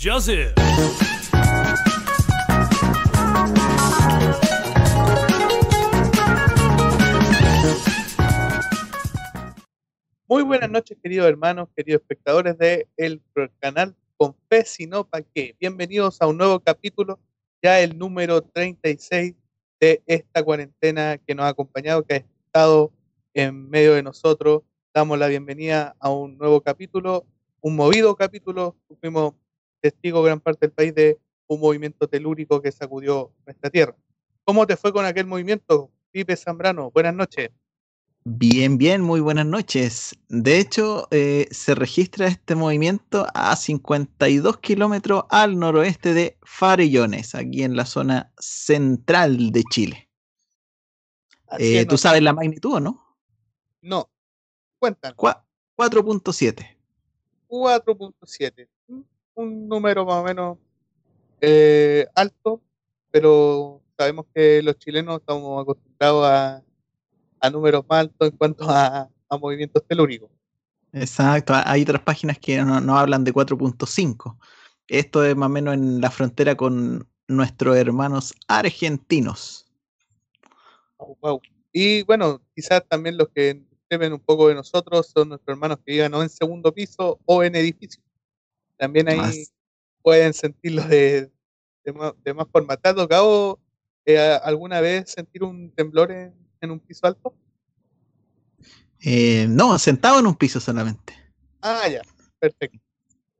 Joseph. Muy buenas noches, queridos hermanos, queridos espectadores de el canal Con Fe Sino Pa' qué. Bienvenidos a un nuevo capítulo, ya el número 36 de esta cuarentena que nos ha acompañado, que ha estado en medio de nosotros. Damos la bienvenida a un nuevo capítulo, un movido capítulo. Fuimos testigos gran parte del país de un movimiento telúrico que sacudió nuestra tierra. ¿Cómo te fue con aquel movimiento, Pipe Zambrano? Buenas noches. Bien, bien, muy buenas noches. De hecho, eh, se registra este movimiento a 52 kilómetros al noroeste de Farellones, aquí en la zona central de Chile. Eh, ¿Tú sabes la magnitud o no? No. Cuéntanos. 4.7. 4.7. Un número más o menos eh, alto, pero sabemos que los chilenos estamos acostumbrados a a números más altos en cuanto a, movimientos telúricos. Exacto, hay otras páginas que no, hablan de 4.5. Esto es más o menos en la frontera con nuestros hermanos argentinos. Y bueno, quizás también los que deben un poco de nosotros son nuestros hermanos que vivan o en segundo piso o en edificio. También ahí pueden sentirlo de, de, más, forma. ¿Te ha tocado eh, alguna vez sentir un temblor en, en un piso alto? Eh, no, sentado en un piso solamente. Ah, ya, perfecto.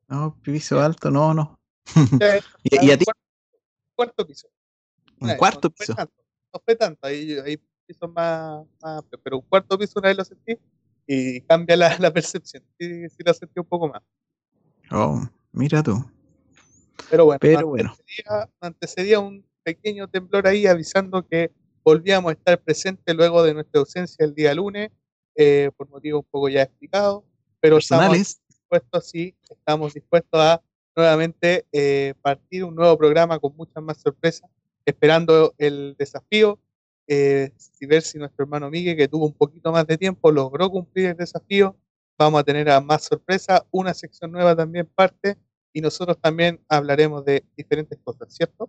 No, piso alto, no, no. ¿Y, a ti? Cuarto, piso. Un cuarto piso. no fue tanto, hay, hay pisos más, pero un cuarto piso una vez lo sentí y cambia la, la percepción. Sí, sí lo sentí un poco más. Oh, mira tú. Pero bueno, pero bueno. antecedía un pequeño temblor ahí avisando que volvíamos a estar presentes luego de nuestra ausencia el día lunes, eh, por motivos un poco ya explicados, pero estamos dispuestos, sí, estamos dispuestos a nuevamente eh, partir un nuevo programa con muchas más sorpresas, esperando el desafío eh, y ver si nuestro hermano Miguel, que tuvo un poquito más de tiempo, logró cumplir el desafío. Vamos a tener a más sorpresas, una sección nueva también parte, y nosotros también hablaremos de diferentes cosas, ¿cierto?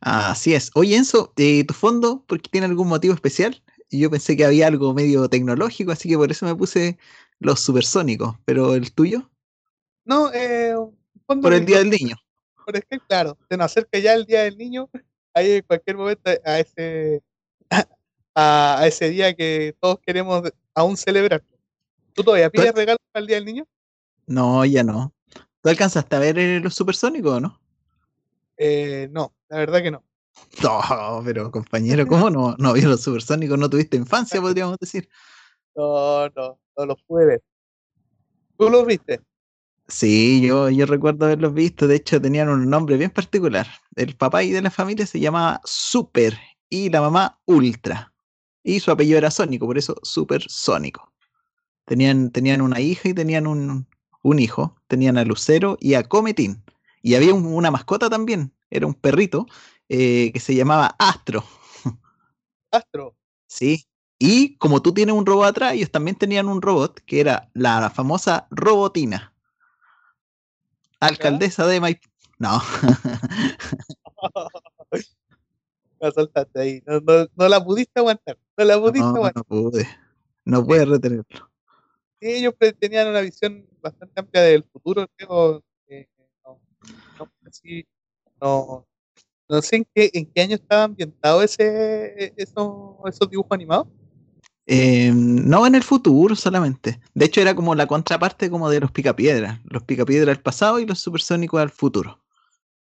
Así es. Oye, Enzo, eh, ¿tu fondo, por qué tiene algún motivo especial? Yo pensé que había algo medio tecnológico, así que por eso me puse los supersónicos. ¿Pero el tuyo? No, eh, por el Día del Niño. Por es que, claro, se nos acerca ya el Día del Niño, ahí en cualquier momento a ese, a, ese día que todos queremos aún celebrar. ¿Tú todavía pides regalos para el Día del Niño? No, ya no. ¿Tú alcanzaste a ver eh, los supersónicos o no? Eh, no, la verdad que no. No, pero compañero, ¿cómo no, no vio los supersónicos? ¿No tuviste infancia, podríamos decir? No, no, no los pude ver. ¿Tú los viste? Sí, yo, yo recuerdo haberlos visto. De hecho, tenían un nombre bien particular. El papá y de la familia se llamaba Super y la mamá Ultra. Y su apellido era Sónico, por eso Supersónico. Tenían, tenían una hija y tenían un, un hijo. Tenían a Lucero y a Cometín. Y había una mascota también, era un perrito eh, que se llamaba Astro. Astro. Sí. Y como tú tienes un robot atrás, ellos también tenían un robot que era la famosa Robotina. Alcaldesa de Maipú. No. la soltaste ahí. No, la pudiste aguantar. No la pudiste aguantar. No pude. No pude retenerlo. Sí, ellos tenían una visión bastante amplia del futuro, creo, no, no, sé en qué, en qué año estaba ambientado ese, eso, esos dibujos animados. Em, no en el futuro solamente. De hecho, era como la contraparte como de los picapiedras. Los picapiedras del pasado y los supersónicos al futuro.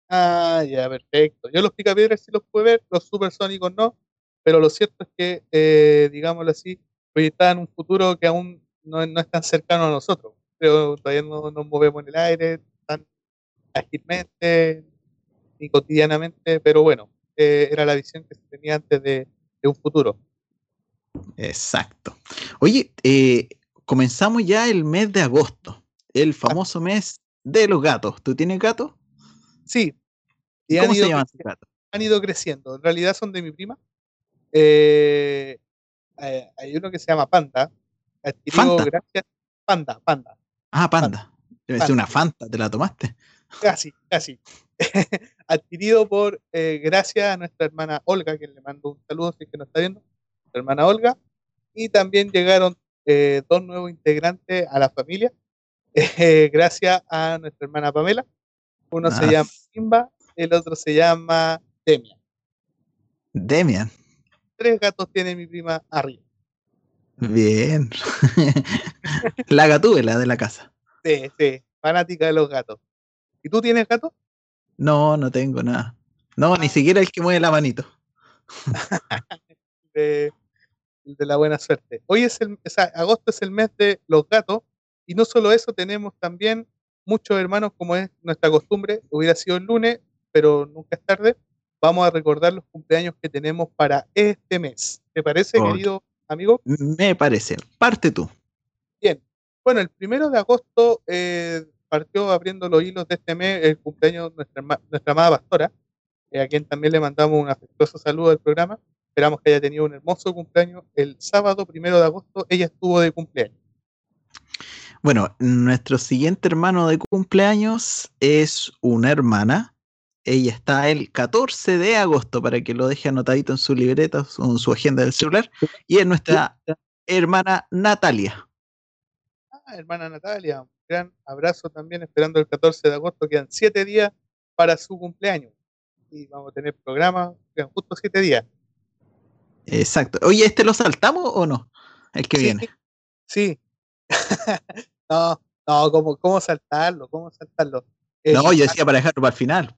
Ah, ya, perfecto. Yo los picapiedras sí los puedo ver, los supersónicos no. Pero lo cierto es que, eh, digámoslo así, proyectaban un futuro que aún no, no, es tan cercano a nosotros. Pero todavía no nos movemos en el aire, ágilmente ni cotidianamente, pero bueno, eh, era la visión que se tenía antes de, un futuro. Exacto. Oye, eh, comenzamos ya el mes de agosto, el ah. famoso mes de los gatos. ¿Tú tienes gatos? Sí. Y ¿Cómo se llaman gatos? Han ido creciendo. En realidad son de mi prima. Eh, hay uno que se llama Panda. Fanta. Gracias. Panda, Panda. Ah, Panda. Debe ser una Fanta, ¿te la tomaste? Casi, casi. Adquirido por, eh, gracias a nuestra hermana Olga, que le mando un saludo si es que nos está viendo, nuestra hermana Olga. Y también llegaron eh, dos nuevos integrantes a la familia, eh, gracias a nuestra hermana Pamela. Uno se llama Simba, el otro se llama Demian. Demian. Tres gatos tiene mi prima arriba. Bien. la gatúbela de la casa. Sí, sí, fanática de los gatos. ¿Y tú tienes gato? No, no tengo nada. No, ni ah. siquiera el que mueve la manito. de, la buena suerte. Hoy es el, agosto es el mes de los gatos y no solo eso, tenemos también muchos hermanos, como es nuestra costumbre, hubiera sido el lunes, pero nunca es tarde, vamos a recordar los cumpleaños que tenemos para este mes. ¿Te parece, querido amigo? Me parece. Parte tú. Bien. Bueno, el primero de agosto eh, partió abriendo los hilos de este mes el cumpleaños de nuestra, nuestra amada pastora, eh, a quien también le mandamos un afectuoso saludo del programa. Esperamos que haya tenido un hermoso cumpleaños. El sábado primero de agosto ella estuvo de cumpleaños. Bueno, nuestro siguiente hermano de cumpleaños es una hermana. Ella está el 14 de agosto para que lo deje anotadito en su libreta o en su agenda del celular. Y es nuestra hermana Natalia. Ah, hermana Natalia, un gran abrazo también, esperando el 14 de agosto. Quedan siete días para su cumpleaños. Y vamos a tener programa, quedan justo siete días. Exacto. Oye, ¿este lo saltamos o no? El que viene. Sí. no, no, ¿cómo, ¿cómo saltarlo? ¿Cómo saltarlo? no, yo decía para dejarlo para el final.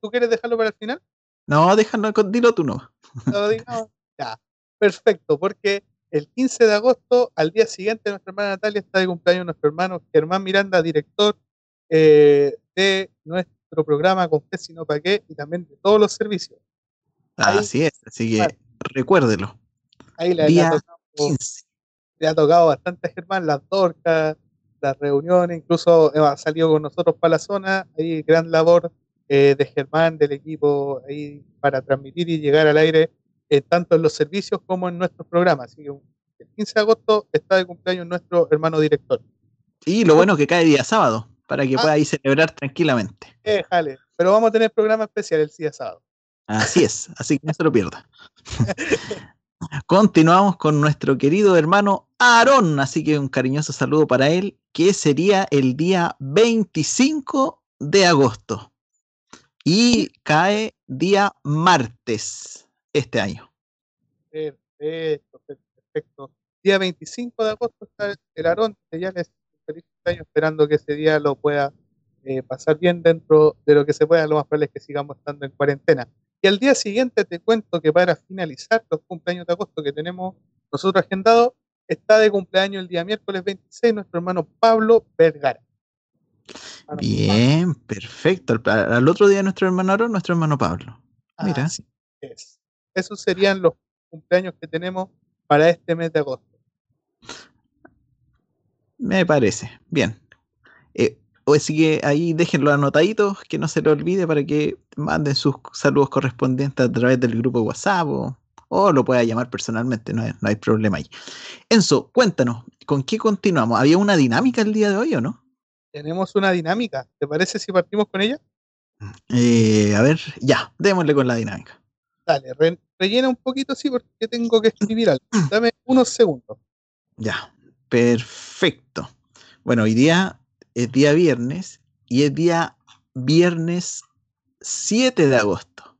¿Tú quieres dejarlo para el final? No, déjalo, dilo tú no. no ya, perfecto, porque el 15 de agosto, al día siguiente, nuestra hermana Natalia está de cumpleaños nuestro hermano Germán Miranda, director eh, de nuestro programa Con qué sino para qué y también de todos los servicios. así es, así que recuérdelo. Ahí le, día le ha tocado bastante a Germán las torcas, las reuniones, incluso ha salido con nosotros para la zona, hay gran labor eh, de Germán, del equipo ahí para transmitir y llegar al aire eh, tanto en los servicios como en nuestros programas. Así que el 15 de agosto está de cumpleaños nuestro hermano director. Y lo bueno que cae día sábado, para que ah. pueda ir celebrar tranquilamente. Déjale, pero vamos a tener programa especial el día sábado. Así es, así que no se lo pierda. Continuamos con nuestro querido hermano Aarón, así que un cariñoso saludo para él, que sería el día 25 de agosto y cae día martes este año. Perfecto, perfecto. Día 25 de agosto está el Aarón, que ya les feliz año esperando que ese día lo pueda eh, pasar bien dentro de lo que se pueda, lo más probable es que sigamos estando en cuarentena. Y al día siguiente te cuento que para finalizar los cumpleaños de agosto que tenemos nosotros agendados, está de cumpleaños el día miércoles 26 nuestro hermano Pablo Vergara. Bien, perfecto. Al, otro día nuestro hermano Aaron, nuestro hermano Pablo. Mira. Esos serían los cumpleaños que tenemos para este mes de agosto. Me parece. Bien. Eh, así que ahí déjenlo anotaditos, que no se lo olvide para que manden sus saludos correspondientes a través del grupo de WhatsApp o, lo pueda llamar personalmente, no hay, no hay problema ahí. Enzo, cuéntanos, ¿con qué continuamos? ¿Había una dinámica el día de hoy o no? Tenemos una dinámica. ¿Te parece si partimos con ella? Eh, a ver, ya, démosle con la dinámica. Dale, rellena un poquito, sí, porque tengo que escribir algo. Dame unos segundos. Ya, perfecto. Bueno, hoy día es día viernes y es día viernes 7 de agosto.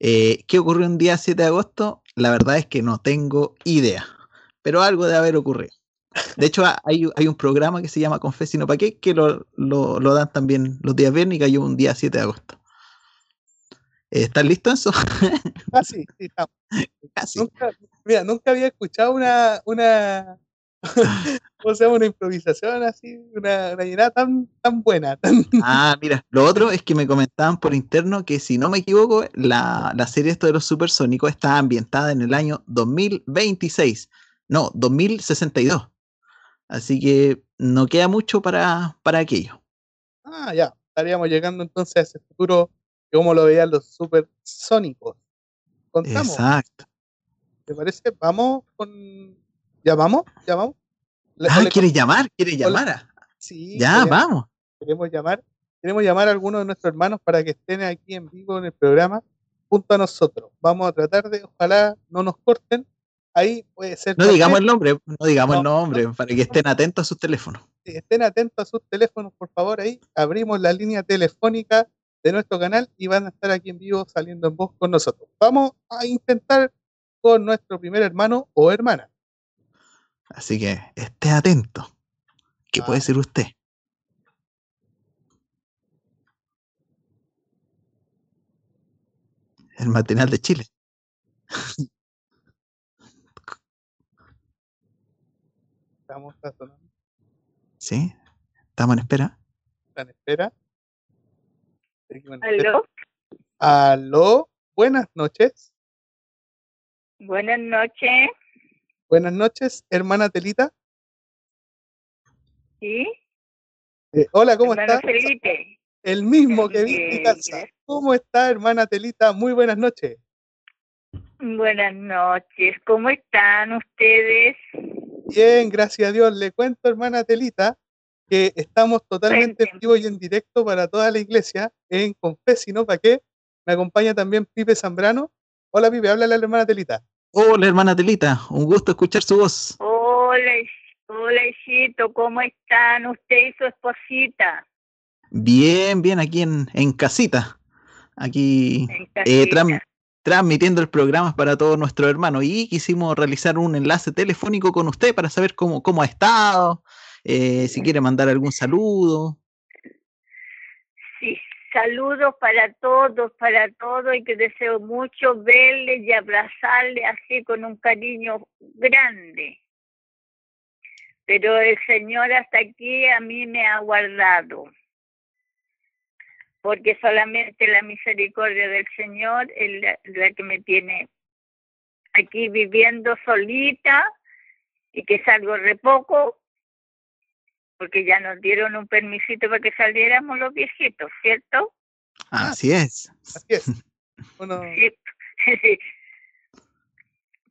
Eh, ¿Qué ocurrió un día 7 de agosto? La verdad es que no tengo idea, pero algo debe haber ocurrido. De hecho, hay, hay, un programa que se llama Confesino Pa' qué, que lo, lo, lo, dan también los días viernes y cayó un día 7 de agosto. ¿Estás listo eso? Ah, sí, sí, Casi. Nunca, mira, nunca había escuchado una, una, o sea, una improvisación así, una, una llenada tan, tan buena. Ah, mira, lo otro es que me comentaban por interno que si no me equivoco, la, la serie esto de los supersónicos está ambientada en el año 2026. No, 2062. Así que no queda mucho para, para aquello. Ah, ya. Estaríamos llegando entonces a ese futuro como lo veían los supersónicos. Contamos. Exacto. ¿Te parece? Vamos con. ¿Ya vamos? ah, ¿quieres llamar? ¿Quieres llamar? Sí. Ya, vamos. queremos llamar, queremos llamar a algunos de nuestros hermanos para que estén aquí en vivo en el programa junto a nosotros. Vamos a tratar de, ojalá no nos corten. Ahí puede ser. No digamos el nombre, no digamos el nombre, para que estén atentos a sus teléfonos. estén atentos a sus teléfonos, por favor, ahí. Abrimos la línea telefónica de nuestro canal y van a estar aquí en vivo saliendo en voz con nosotros. Vamos a intentar con nuestro primer hermano o hermana. Así que esté atento. ¿Qué puede ah. ser usted? El matinal de Chile. Estamos Sí, estamos en espera. ¿Están en espera? ¿Aló? Aló, buenas noches. Buenas noches. Buenas noches, hermana Telita. ¿Sí? Eh, hola, ¿cómo está? Felipe. El mismo que vi en casa. ¿Cómo está, hermana Telita? Muy buenas noches. Buenas noches. ¿Cómo están ustedes? Bien, gracias a Dios. Le cuento, hermana Telita, que estamos totalmente en vivo y en directo para toda la iglesia en Confesino, ¿para qué? Me acompaña también Pipe Zambrano. Hola Pipe, háblale a la hermana Telita. Hola hermana Telita, un gusto escuchar su voz. Hola, hola hijito, ¿cómo están usted y su esposita? Bien, bien, aquí en, en casita. Aquí eh, transmitiendo el programa para todos nuestros hermanos y quisimos realizar un enlace telefónico con usted para saber cómo, cómo ha estado, eh, si quiere mandar algún saludo. Sí, saludos para todos, para todos y que deseo mucho verles y abrazarles así con un cariño grande. Pero el Señor hasta aquí a mí me ha guardado, porque solamente la misericordia del Señor es la, la que me tiene aquí viviendo solita y que salgo re poco porque ya nos dieron un permisito para que saliéramos los viejitos, ¿cierto? Así es. Así es. Bueno.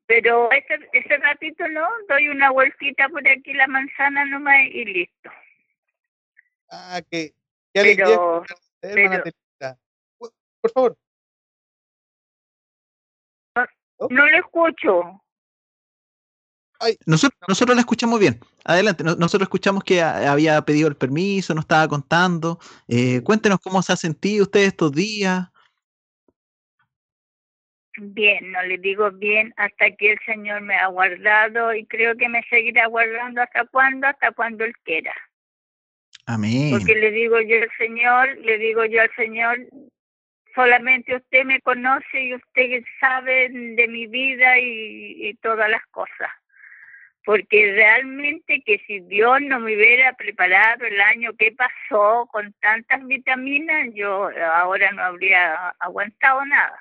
Pero ese, ese ratito no, doy una vueltita por aquí la manzana nomás y listo. Ah, que qué pero, Por favor. No, no lo escucho. Nosotros, nosotros la escuchamos bien. Adelante, nosotros escuchamos que había pedido el permiso, nos estaba contando. Eh, cuéntenos cómo se ha sentido usted estos días. Bien, no le digo bien hasta que el Señor me ha guardado y creo que me seguirá guardando hasta cuando, hasta cuando Él quiera. Amén. Porque le digo yo al Señor, le digo yo al Señor, solamente usted me conoce y usted sabe de mi vida y todas las cosas porque realmente que si Dios no me hubiera preparado el año que pasó con tantas vitaminas, yo ahora no habría aguantado nada,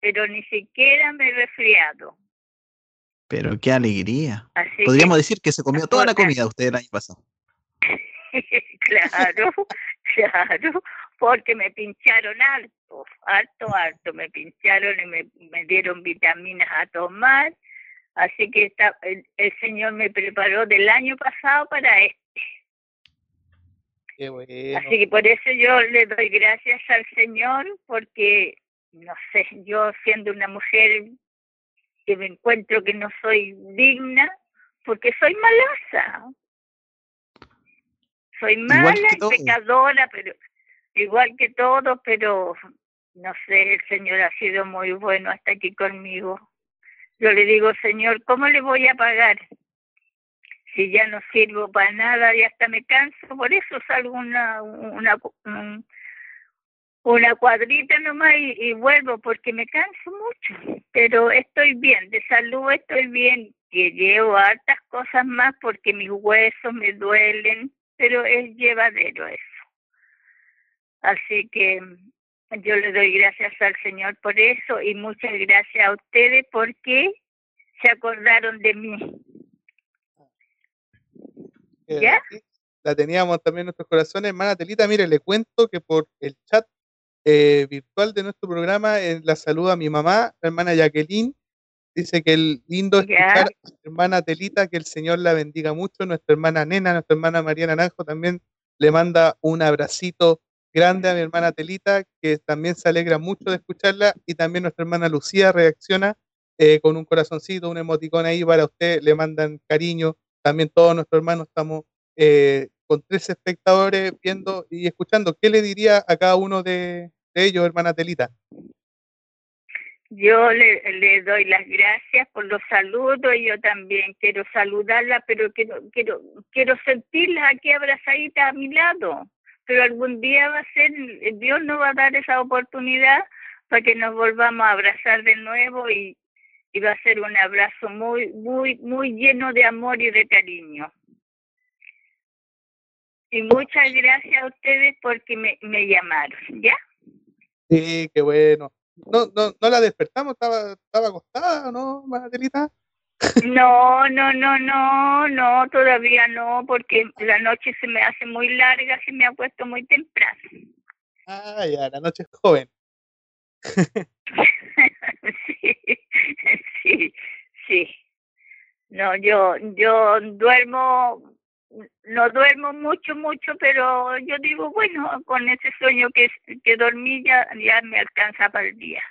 pero ni siquiera me he resfriado. Pero qué alegría. Podríamos decir que se comió toda la comida usted el año pasado. Claro, claro, porque me pincharon alto, alto, alto, me pincharon y me, me dieron vitaminas a tomar Así que está, el, Señor me preparó del año pasado para este. Así que por eso yo le doy gracias al Señor, porque, no sé, yo siendo una mujer que me encuentro que no soy digna, porque soy malaza. Soy mala y pecadora, pero igual que todos, pero no sé, el Señor ha sido muy bueno hasta aquí conmigo. Yo le digo, Señor, ¿cómo le voy a pagar? Si ya no sirvo para nada y hasta me canso, por eso salgo una, una, una cuadrita nomás y, vuelvo porque me canso mucho. Pero estoy bien, de salud estoy bien, que llevo hartas cosas más porque mis huesos me duelen, pero es llevadero eso. Así que yo le doy gracias al Señor por eso y muchas gracias a ustedes porque se acordaron de mí. Eh, ¿Ya? La teníamos también en nuestros corazones. Hermana Telita, mire, le cuento que por el chat eh, virtual de nuestro programa eh, la saluda a mi mamá, la hermana Jacqueline. Dice que el lindo escuchar a nuestra hermana Telita, que el Señor la bendiga mucho. Nuestra hermana Nena, nuestra hermana María Naranjo también le manda un abracito grande a mi hermana Telita, que también se alegra mucho de escucharla, y también nuestra hermana Lucía reacciona eh, con un corazoncito, un emoticón ahí para usted, le mandan cariño, también todos nuestros hermanos estamos eh, con tres espectadores viendo y escuchando. ¿Qué le diría a cada uno de, ellos, hermana Telita? Yo le, doy las gracias por los saludos y yo también quiero saludarla, pero quiero, quiero, quiero sentirla aquí abrazadita a mi lado. Pero algún día va a ser, Dios nos va a dar esa oportunidad para que nos volvamos a abrazar de nuevo y, y va a ser un abrazo muy, muy, muy lleno de amor y de cariño. Y muchas gracias a ustedes porque me, me llamaron, ¿ya? Sí, qué bueno. No, no, no la despertamos, estaba, estaba acostada, ¿no, Madelita? No, no, no, no, no, todavía no, porque la noche se me hace muy larga si me acuesto muy temprano. Ah, ya, la noche es joven. sí, sí, sí. No, yo, yo duermo no duermo mucho, mucho, pero yo digo, bueno, con ese sueño que, que dormí ya, ya me alcanza para el día.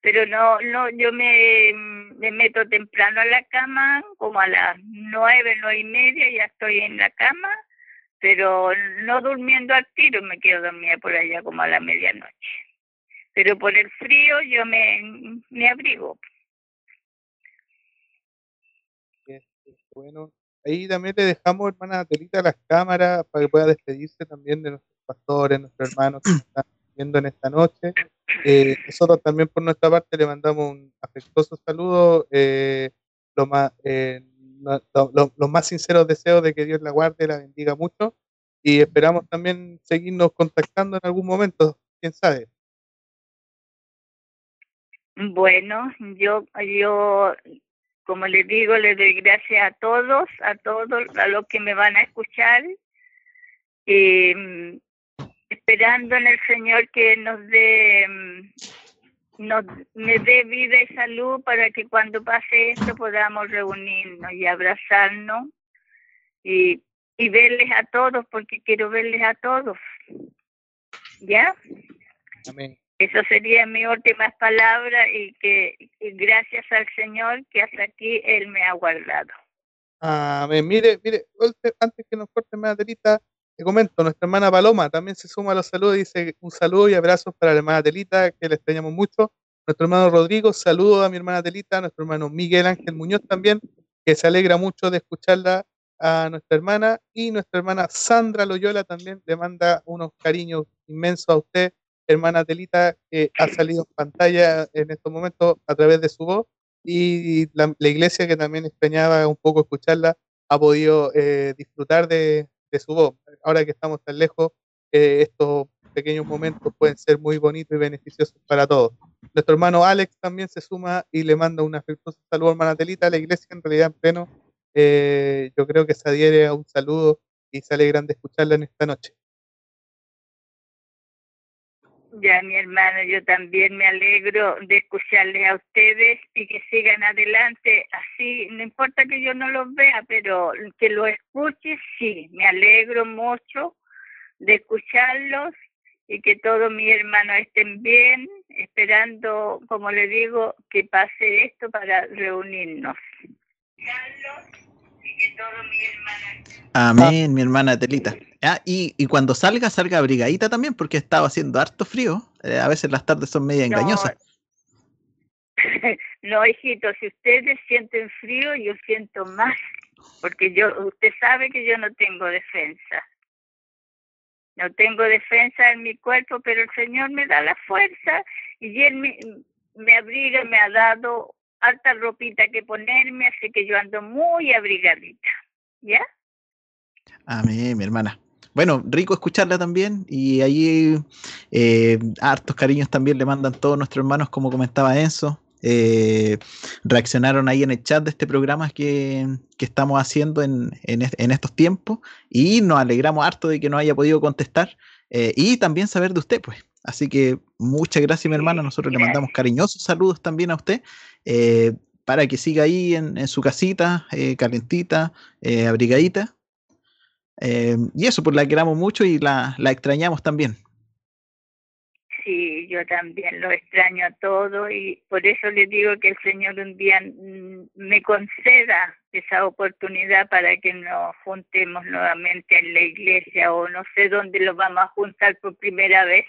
Pero no, no, yo me, me meto temprano a la cama, como a las nueve, nueve y media, ya estoy en la cama, pero no durmiendo al tiro, me quedo dormida por allá como a la medianoche. Pero por el frío yo me, me abrigo. Bueno, Ahí también le dejamos, hermana Telita, las cámaras para que pueda despedirse también de nuestros pastores, nuestros hermanos que nos están viendo en esta noche. Eh, nosotros también por nuestra parte le mandamos un afectuoso saludo, eh, lo más, eh, los más sinceros deseos de que Dios la guarde, la bendiga mucho y esperamos también seguirnos contactando en algún momento, quién sabe. Bueno, yo, yo como les digo, les doy gracias a todos, a todos, a los que me van a escuchar, mm, esperando en el Señor que nos dé, mm, nos, me dé vida y salud para que cuando pase esto podamos reunirnos y abrazarnos y, y verles a todos, porque quiero verles a todos. ¿Ya? Amén. Eso sería mi última palabra y que gracias al Señor que hasta aquí Él me ha guardado. Amén. Mire, mire, antes que nos corte Telita, te comento, nuestra hermana Paloma también se suma a los saludos, dice un saludo y abrazos para la hermana Telita, que le extrañamos mucho. Nuestro hermano Rodrigo, saludo a mi hermana Telita, nuestro hermano Miguel Ángel Muñoz también, que se alegra mucho de escucharla a nuestra hermana, y nuestra hermana Sandra Loyola también le manda unos cariños inmensos a usted hermana Telita, que ha salido en pantalla en estos momentos a través de su voz y la, iglesia que también extrañaba un poco escucharla ha podido eh, disfrutar de, su voz. Ahora que estamos tan lejos, eh, estos pequeños momentos pueden ser muy bonitos y beneficiosos para todos. Nuestro hermano Alex también se suma y le manda un afectuoso saludo, hermana Telita. La iglesia en realidad en pleno, eh, yo creo que se adhiere a un saludo y se alegran de escucharla en esta noche. Ya, mi hermano, yo también me alegro de escucharles a ustedes y que sigan adelante así. No importa que yo no los vea, pero que lo escuche, sí. Me alegro mucho de escucharlos y que todos mis hermanos estén bien, esperando, como le digo, que pase esto para reunirnos. Amén, mi hermana Telita. Ah, y, y, cuando salga, salga abrigadita también, porque estaba haciendo harto frío. Eh, a veces las tardes son media engañosas. No, hijito, si ustedes sienten frío, yo siento más, porque yo, usted sabe que yo no tengo defensa. No tengo defensa en mi cuerpo, pero el Señor me da la fuerza y Él me, me abriga, me ha dado alta ropita que ponerme, así que yo ando muy abrigadita. ¿Ya? Amén, mi hermana. Bueno, rico escucharla también y allí eh, hartos cariños también le mandan todos nuestros hermanos, como comentaba Enzo. Eh, reaccionaron ahí en el chat de este programa que, estamos haciendo en, estos tiempos y nos alegramos harto de que no haya podido contestar eh, y también saber de usted, pues. Así que muchas gracias, mi hermana. Nosotros le mandamos cariñosos saludos también a usted para que siga ahí en, su casita, calentita, abrigadita Eh, y eso, pues la queramos mucho y la, la extrañamos también. Sí, yo también lo extraño todo y por eso le digo que el Señor un día mm, me conceda esa oportunidad para que nos juntemos nuevamente en la iglesia o no sé dónde lo vamos a juntar por primera vez.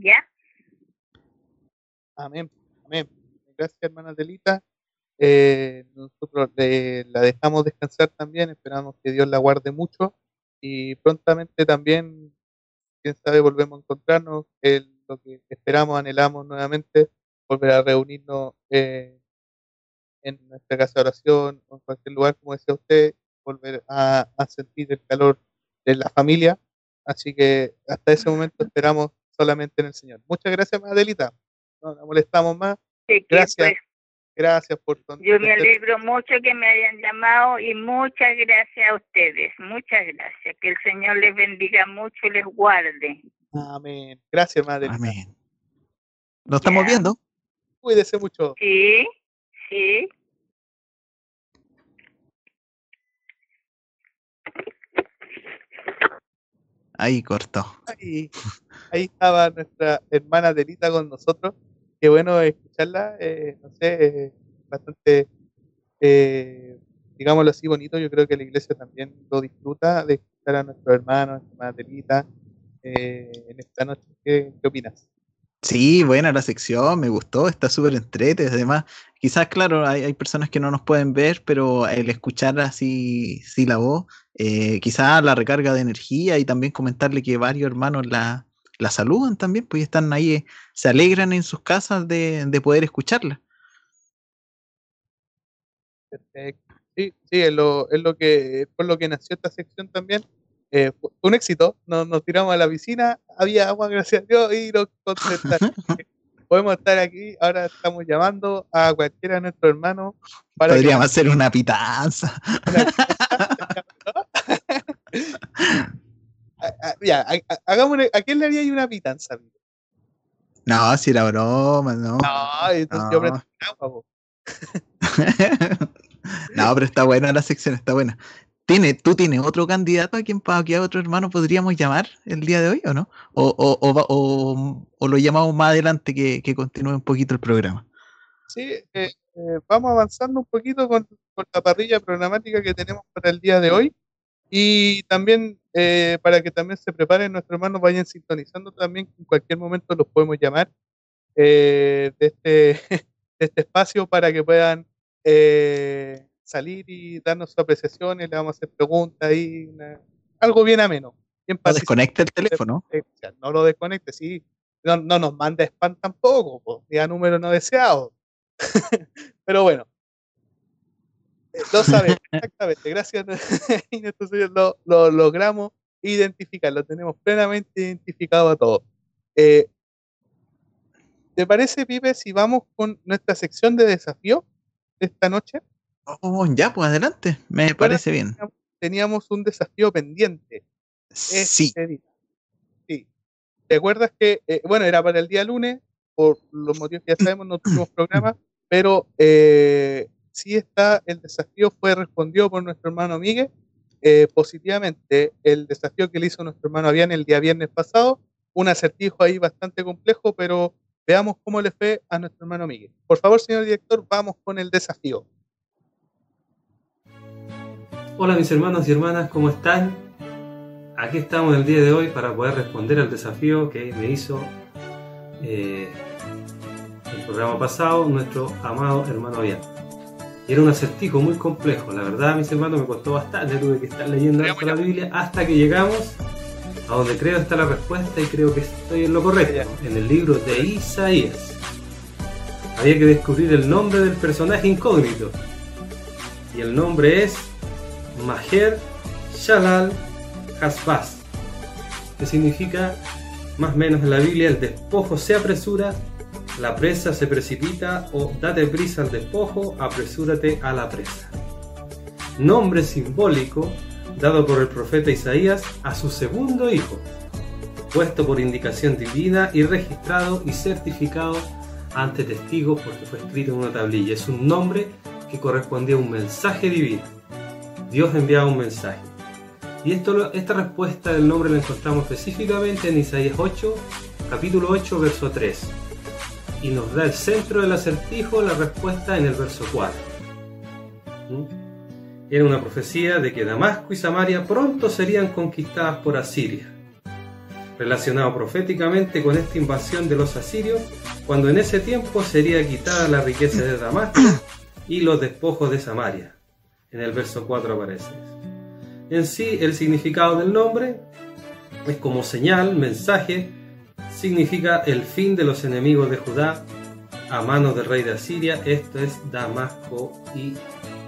¿Ya? Amén, amén. Gracias, hermana Delita. Eh, nosotros la dejamos descansar también, esperamos que Dios la guarde mucho y prontamente también, quién sabe, volvemos a encontrarnos, lo que esperamos, anhelamos nuevamente, volver a reunirnos eh, en nuestra casa de oración o en cualquier lugar, como decía usted, volver a, sentir el calor de la familia. Así que hasta ese momento esperamos solamente en el Señor. Muchas gracias, Madelita. No la molestamos más. gracias. Pues. Gracias por Yo me alegro mucho que me hayan llamado y muchas gracias a ustedes. Muchas gracias. Que el Señor les bendiga mucho y les guarde. Amén. Gracias, madre. Amén. ¿Nos estamos viendo? Cuídese mucho. Sí, sí. Ahí cortó. Ahí, ahí estaba nuestra hermana Delita con nosotros qué bueno escucharla, eh, no sé, eh, bastante, eh, digámoslo así, bonito. Yo creo que la iglesia también lo disfruta de escuchar a nuestros hermanos, a nuestra eh, en esta noche. ¿Qué, opinas? Sí, buena la sección, me gustó, está súper entrete. Además, quizás, claro, hay, hay, personas que no nos pueden ver, pero el escuchar así, sí la voz, eh, quizás la recarga de energía y también comentarle que varios hermanos la, la saludan también, pues están ahí, eh, se alegran en sus casas de, poder escucharla. Perfecto. Sí, sí, es lo, es lo que, por lo que nació esta sección también. Eh, fue un éxito, nos, nos, tiramos a la piscina, había agua, gracias a Dios, y nos contestaron. Podemos estar aquí, ahora estamos llamando a cualquiera de nuestros hermanos. Para Podríamos hacer una pitanza. ya, hagamos, ¿a quién le haría una pitanza? No, si era broma, no. No, entonces yo agua, No, pero está buena la sección, está buena. ¿Tiene, ¿Tú tienes otro candidato a quien para que a otro hermano podríamos llamar el día de hoy o no? ¿O, o, o, o lo llamamos más adelante que, que, continúe un poquito el programa? Sí, eh, eh, vamos avanzando un poquito con, con, la parrilla programática que tenemos para el día de hoy. Y también eh, para que también se preparen nuestros hermanos, vayan sintonizando también, en cualquier momento los podemos llamar eh, de, este, de este espacio para que puedan eh, salir y darnos sus apreciaciones, le vamos a hacer preguntas y algo bien ameno. Bien no desconecte el teléfono. No lo desconecte, sí. No, no nos manda spam tampoco, ya número no deseado. Pero bueno, lo sabemos, exactamente. Gracias, Entonces lo, lo, logramos identificar, lo tenemos plenamente identificado a todos. Eh, ¿Te parece, Pipe, si vamos con nuestra sección de desafío de esta noche? Oh, ya, pues adelante, me parece bien. Teníamos un desafío pendiente. Sí. Sí. ¿Te acuerdas que, eh, bueno, era para el día lunes, por los motivos que ya sabemos, no tuvimos programa, pero eh, sí está, el desafío fue respondido por nuestro hermano Miguel eh, positivamente. El desafío que le hizo nuestro hermano Avian el día viernes pasado, un acertijo ahí bastante complejo, pero veamos cómo le fue a nuestro hermano Miguel. Por favor, señor director, vamos con el desafío. Hola mis hermanos y hermanas, ¿cómo están? Aquí estamos el día de hoy para poder responder al desafío que me hizo eh, el programa pasado nuestro amado hermano Avian era un acertijo muy complejo. La verdad, mis hermanos, me costó bastante. Tuve que estar leyendo la Biblia hasta que llegamos a donde creo está la respuesta y creo que estoy en lo correcto. En el libro de Isaías. Había que descubrir el nombre del personaje incógnito. Y el nombre es Maher Shalal Hasbaz. Que significa, más o menos en la Biblia, el despojo se apresura la presa se precipita o date prisa al despojo, apresúrate a la presa. Nombre simbólico dado por el profeta Isaías a su segundo hijo, puesto por indicación divina y registrado y certificado ante testigos porque fue escrito en una tablilla. Es un nombre que correspondía a un mensaje divino. Dios enviaba un mensaje. Y esta respuesta del nombre la encontramos específicamente en Isaías 8, capítulo 8, verso 3. Y nos da el centro del acertijo, la respuesta en el verso 4. ¿Mm? Era una profecía de que Damasco y Samaria pronto serían conquistadas por Asiria. Relacionado proféticamente con esta invasión de los asirios, cuando en ese tiempo sería quitada la riqueza de Damasco y los despojos de Samaria. En el verso 4 aparece. En sí, el significado del nombre es como señal, mensaje, significa el fin de los enemigos de Judá a manos del rey de Asiria, esto es Damasco y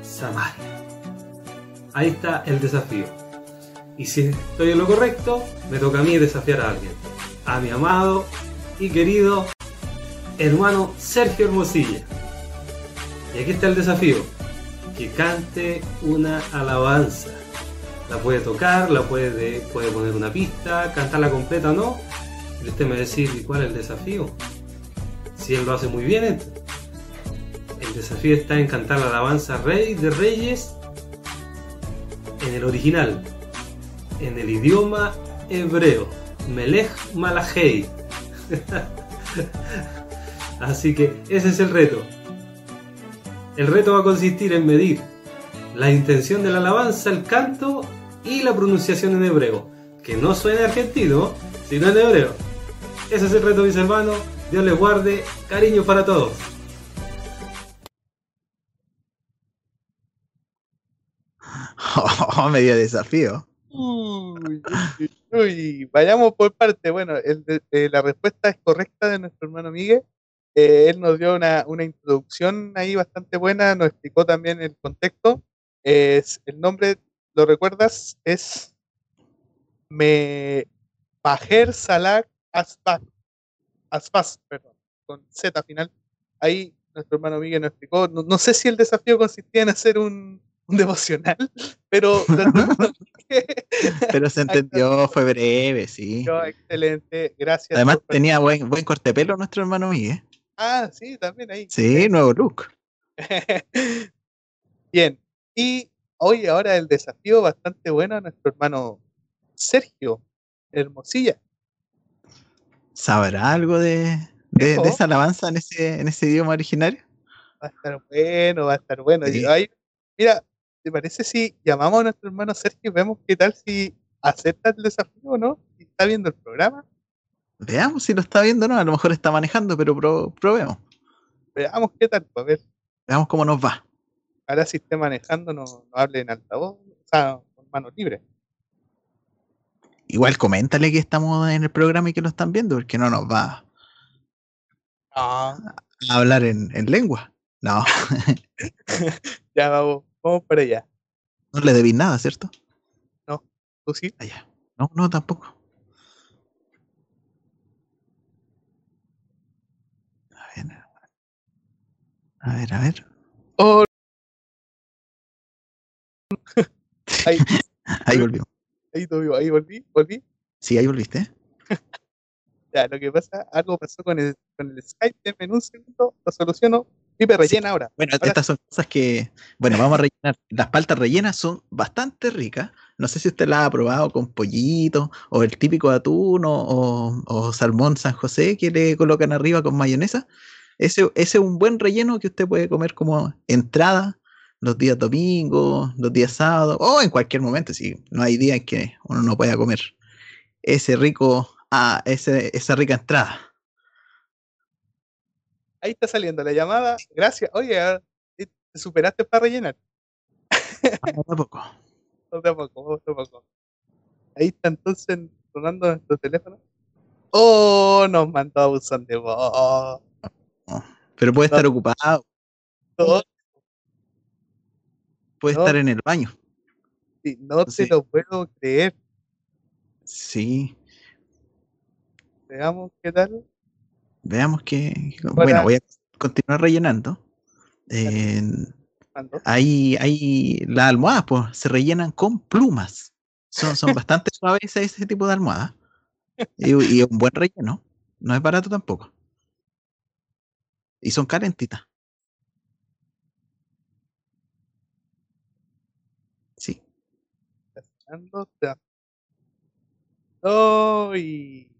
Samaria. Ahí está el desafío. Y si estoy en lo correcto, me toca a mí desafiar a alguien. A mi amado y querido hermano Sergio Hermosilla. Y aquí está el desafío. Que cante una alabanza. La puede tocar, la puede, puede poner una pista, cantarla completa o no. Y usted me decir cuál es el desafío. Si él lo hace muy bien, el desafío está en cantar la alabanza Rey de Reyes en el original, en el idioma hebreo, Melech Malachei. Así que ese es el reto. El reto va a consistir en medir la intención de la alabanza, el canto y la pronunciación en hebreo. Que no suene argentino, sino en hebreo. Ese es el reto, mis hermanos. Dios les guarde. Cariño para todos. Oh, medio desafío. Uy, uy, vayamos por parte. Bueno, eh, la respuesta es correcta de nuestro hermano Miguel. Eh, él nos dio una, una, introducción ahí bastante buena, nos explicó también el contexto. Es, el nombre, ¿lo recuerdas? Es Me Maher Salak Aspas, Aspas, perdón, con Z final. Ahí nuestro hermano Miguel nos explicó. No, no sé si el desafío consistía en hacer un, un devocional, pero... pero se entendió, fue breve, sí. Excelente, gracias. Además tenía buen, buen corte pelo nuestro hermano Miguel. Ah, sí, también ahí. Sí, nuevo look. Bien, y hoy ahora el desafío bastante bueno a nuestro hermano Sergio Hermosilla. ¿Sabrá algo de, de, esa alabanza en ese, en ese idioma originario? Va a estar bueno, va a estar bueno. mira, ¿te parece si llamamos a nuestro hermano Sergio y vemos qué tal si acepta el desafío o no? Si está viendo el programa. Veamos si lo está viendo o no. A lo mejor está manejando, pero probemos. Veamos qué tal, pues, a ver. Veamos cómo nos va. Ahora si esté manejando, no, no hable en altavoz, o sea, con mano libre. Igual coméntale que estamos en el programa y que lo están viendo, porque no nos va a hablar en, lengua. No. ya vamos, vamos para allá. No le debís nada, ¿cierto? No, tú sí. Allá. No, no, tampoco. A ver, a ver. Oh. ahí, ahí volvió. Ahí, ahí volví, volví. Sí, ahí volviste. ya, lo que pasa, algo pasó con el, con el Skype, en un segundo, lo soluciono. Pipe, rellena ahora. Bueno, estas son cosas que, bueno, vamos a rellenar. Las paltas rellenas son bastante ricas. No sé si usted las ha probado con pollito o el típico atún o, o, salmón San José que le colocan arriba con mayonesa. Ese, ese es un buen relleno que usted puede comer como entrada los días domingos, los días sábados, o en cualquier momento, si no hay día en que uno no pueda comer ese rico, ah, ese, esa rica entrada. Ahí está saliendo la llamada. Gracias. Oye, ah, ¿te superaste para rellenar? Ah, no, tampoco. No, tampoco, tampoco. Ahí está entonces sonando nuestro teléfono. Oh, nos mandó a buzón de voz. Pero puede estar ocupado. Puede estar en el baño. Sí, no te lo puedo creer. Sí. Veamos qué tal. Veamos que. Bueno, voy a continuar rellenando. ahí, ahí las almohadas pues, se rellenan con plumas. Son, son bastante suaves ese tipo de almohadas. Y, y, un buen relleno. No es barato tampoco. Y son calentitas. Sí. No, y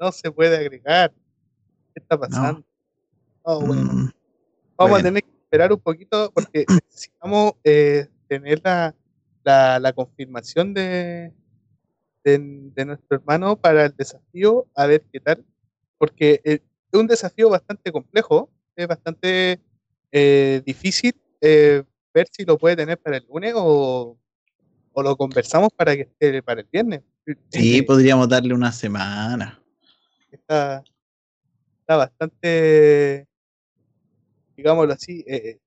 no se puede agregar. ¿Qué está pasando? Oh, bueno. Mm, Vamos bueno. a tener que esperar un poquito porque necesitamos eh, tener la, la, la confirmación de, de, de nuestro hermano para el desafío, a ver qué tal, porque eh, es un desafío bastante complejo, es bastante eh, difícil eh, ver si lo puede tener para el lunes o, o lo conversamos para que esté para el viernes. Sí, podríamos darle una semana. está, está bastante, digámoslo así, eh,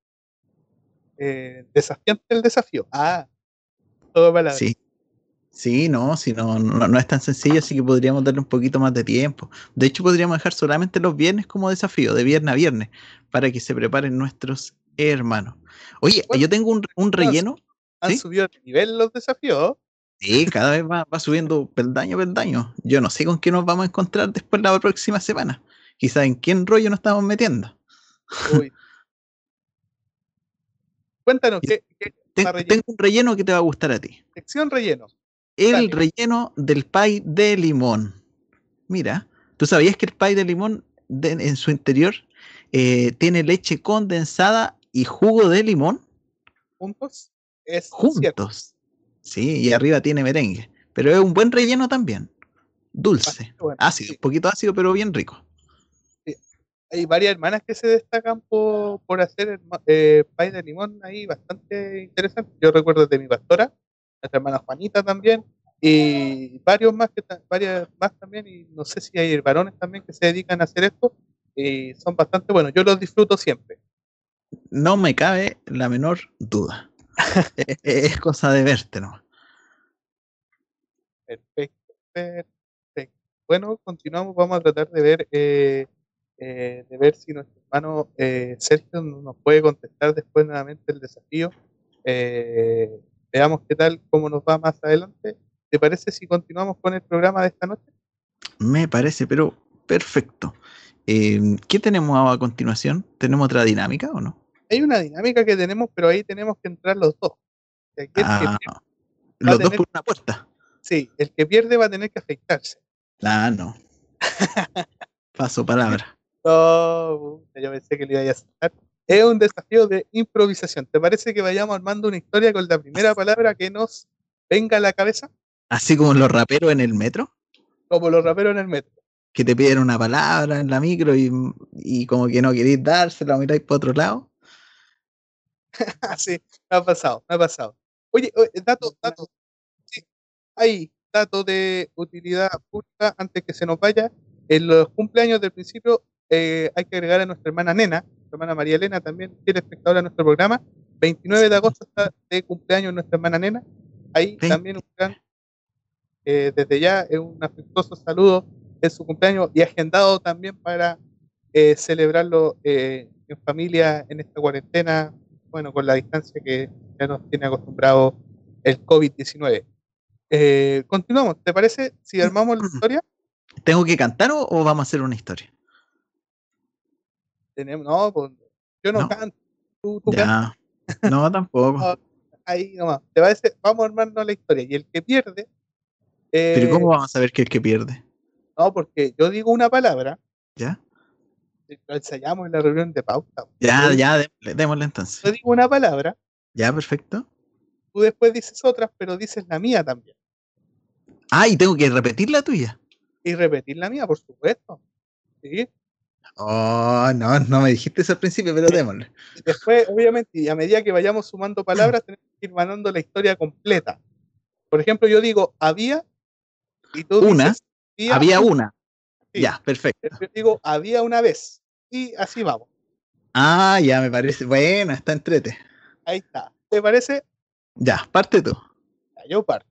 eh, desafiante el desafío. Ah, todo palabras. Sí. Sí, no, si no, no, no es tan sencillo, así que podríamos darle un poquito más de tiempo. De hecho, podríamos dejar solamente los viernes como desafío, de viernes a viernes, para que se preparen nuestros hermanos. Oye, Bueno, yo tengo un, un relleno. Han ¿sí? subido de nivel los desafíos. Sí, cada vez va, va subiendo peldaño peldaño. Yo no sé con qué nos vamos a encontrar después la próxima semana. Quizá en qué rollo nos estamos metiendo. Uy. Cuéntanos, ¿qué, qué Ten- tengo un relleno que te va a gustar a ti. sección relleno? El Dale. relleno del pay de limón. Mira, ¿tú sabías que el pay de limón de- en su interior eh, tiene leche condensada y jugo de limón juntos es cierto. juntos? Sí, y arriba tiene merengue. Pero es un buen relleno también. Dulce. Bueno, Ácido, sí. un poquito ácido, pero bien rico. Hay varias hermanas que se destacan por, por hacer herma- eh, pay de limón ahí bastante interesante. Yo recuerdo de mi pastora, nuestra hermana Juanita también, y varios más que varias más también, y no sé si hay varones también que se dedican a hacer esto, y son bastante buenos. Yo los disfruto siempre. No me cabe la menor duda. es, es cosa de verte, ¿no? Perfecto, perfecto. Bueno, continuamos, vamos a tratar de ver eh, eh, de ver si nuestro hermano eh, Sergio nos puede contestar después nuevamente el desafío. Eh, veamos qué tal, cómo nos va más adelante. ¿Te parece si continuamos con el programa de esta noche? Me parece, pero perfecto. Eh, ¿Qué tenemos a continuación? ¿Tenemos otra dinámica o no? Hay una dinámica que tenemos, pero ahí tenemos que entrar los dos. El que Ah, los dos tener- por una puerta. sí, el que pierde va a tener que afectarse. Ah, no. Paso palabra. No, yo pensé que le iba a aceptar. Es un desafío de improvisación. ¿Te parece que vayamos armando una historia con la primera palabra que nos venga a la cabeza? Así como los raperos en el metro, Como los raperos en el metro. que te piden una palabra en la micro y, y como que no queréis dársela, miráis para otro lado. sí, me ha pasado, me ha pasado. Oye, oye, dato, dato. Sí, ahí, dato de utilidad pública antes que se nos vaya. En los cumpleaños del principio eh, hay que agregar a nuestra hermana Nena, hermana María Elena también, fiel espectadora de nuestro programa. 29 de agosto está de cumpleaños nuestra hermana Nena. Ahí también un gran, eh, desde ya, es un afectuoso saludo en su cumpleaños y agendado también para eh, celebrarlo eh, en familia en esta cuarentena, bueno, con la distancia que ya nos tiene acostumbrado el COVID-19. Eh, continuamos, ¿te parece si armamos la historia? ¿Tengo que cantar o, o vamos a hacer una historia? Tenemos, no, pues, yo no, No. canto, tú, tú. No, tampoco. No. ahí nomás. ¿Te parece? Vamos a armarnos la historia. Y el que pierde, eh, Pero ¿cómo vamos a saber que el que pierde? no, porque yo digo una palabra, ¿Ya? lo ensayamos en la reunión de pauta. Ya, Yo- ya, démosle, démosle entonces. Yo digo una palabra, Ya, perfecto. tú después dices otras, pero dices la mía también. Ah, y tengo que repetir la tuya. Y repetir la mía, por supuesto. ¿Sí? Oh, no, no me dijiste eso al principio, pero démosle. Después, obviamente, y a medida que vayamos sumando palabras, tenemos que ir mandando la historia completa. Por ejemplo, yo digo había y tú Una, dices había, Había una. Sí. Ya, perfecto. Yo digo había una vez. Y así vamos. Ah, ya me parece. Bueno, está entrete. Ahí está. ¿Te parece? Ya, parte tú. Ya, yo parto.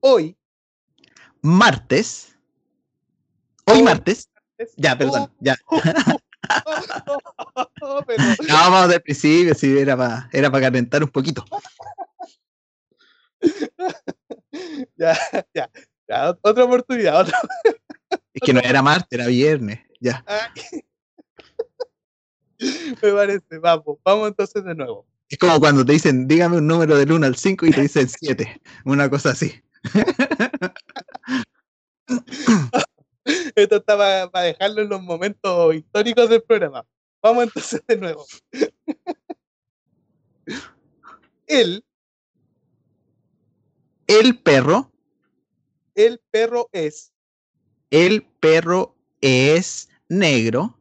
Hoy. Martes. Hoy Hoy martes. Ya, perdón. Ya. Oh, pero- No, vamos del principio, sí, era para era pa calentar un poquito. ya, ya, ya, otra oportunidad, otra. Es que no era martes, era viernes. Ya. Ay. Me parece, vamos, vamos entonces de nuevo. Es como cuando te dicen, dígame un número del 1 al 5 y te dicen 7. Una cosa así. Esto está para, dejarlo en los momentos históricos del programa. Vamos entonces de nuevo. El. El perro. El perro es. El perro es negro.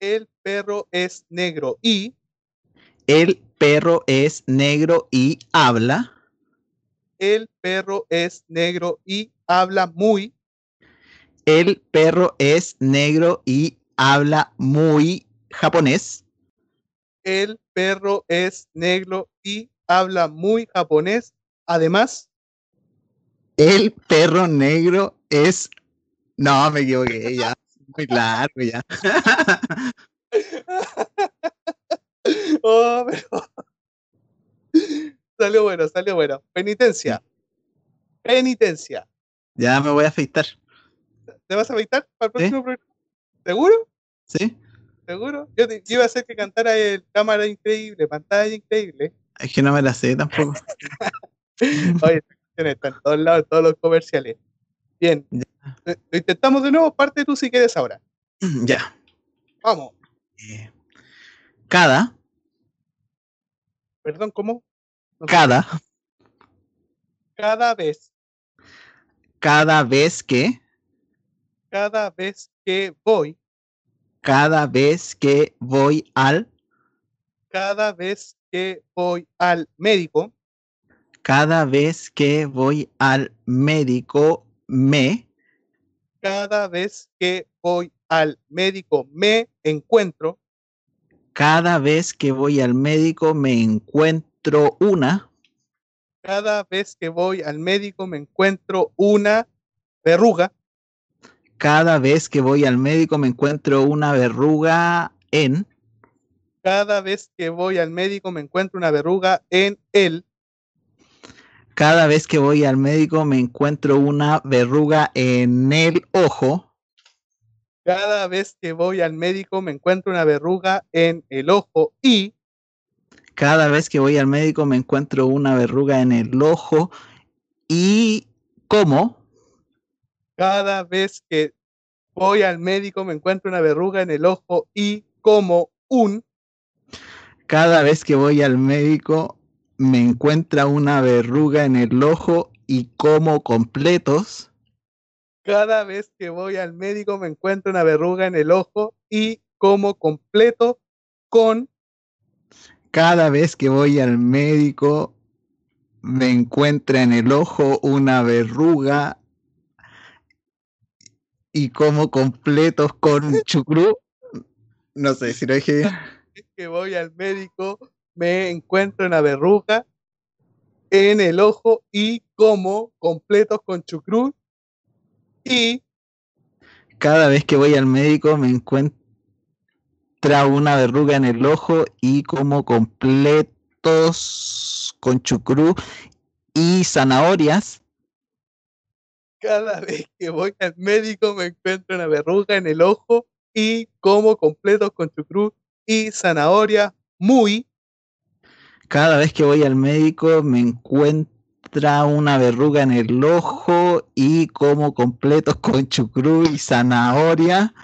El perro es negro y. El perro es negro y habla. El perro es negro y habla muy. El perro es negro y habla muy japonés. El perro es negro y habla muy japonés. Además, el perro negro es. No, me equivoqué ya. Muy largo ya. oh, pero... Salió bueno, salió bueno. Penitencia. Penitencia. Ya me voy a afeitar. ¿Te vas a afeitar para el próximo programa? ¿Seguro? Sí. ¿Seguro? Yo, iba a hacer que cantara el cámara increíble, pantalla increíble. Es que no me la sé tampoco. Oye, está en todos lados, todos los comerciales. Bien. Lo intentamos de nuevo, parte tú si quieres ahora. Ya. Vamos. Eh, cada. Perdón, ¿cómo? cada. Cada vez. Cada vez que. Cada vez que voy. Cada vez que voy al. Cada vez que voy al médico. Cada vez que voy al médico me. Cada vez que voy al médico me encuentro. Cada vez que voy al médico me encuentro una. Cada vez que voy al médico me encuentro una verruga. Cada vez que voy al médico me encuentro una verruga en. Cada vez que voy al médico me encuentro una verruga en él. Cada vez que voy al médico me encuentro una verruga en el ojo. Cada vez que voy al médico me encuentro una verruga en el ojo y... Cada vez que voy al médico me encuentro una verruga en el ojo y... ¿Cómo? Cada vez que voy al médico me encuentro una verruga en el ojo y como un... Cada vez que voy al médico me encuentra una verruga en el ojo y como completos. Cada vez que voy al médico me encuentro una verruga en el ojo y como completo con... Cada vez que voy al médico me encuentra en el ojo una verruga y como completos con chucrú. No sé si lo dije Cada vez que voy al médico me encuentro una verruga en el ojo y como completos con chucrú y cada vez que voy al médico me encuentra una verruga en el ojo y como completos con chucrú y zanahorias. Cada vez que voy al médico me encuentro una verruga en el ojo y como completos con chucrú y zanahoria muy. Cada vez que voy al médico me encuentro una verruga en el ojo y como completos con chucrú y zanahoria.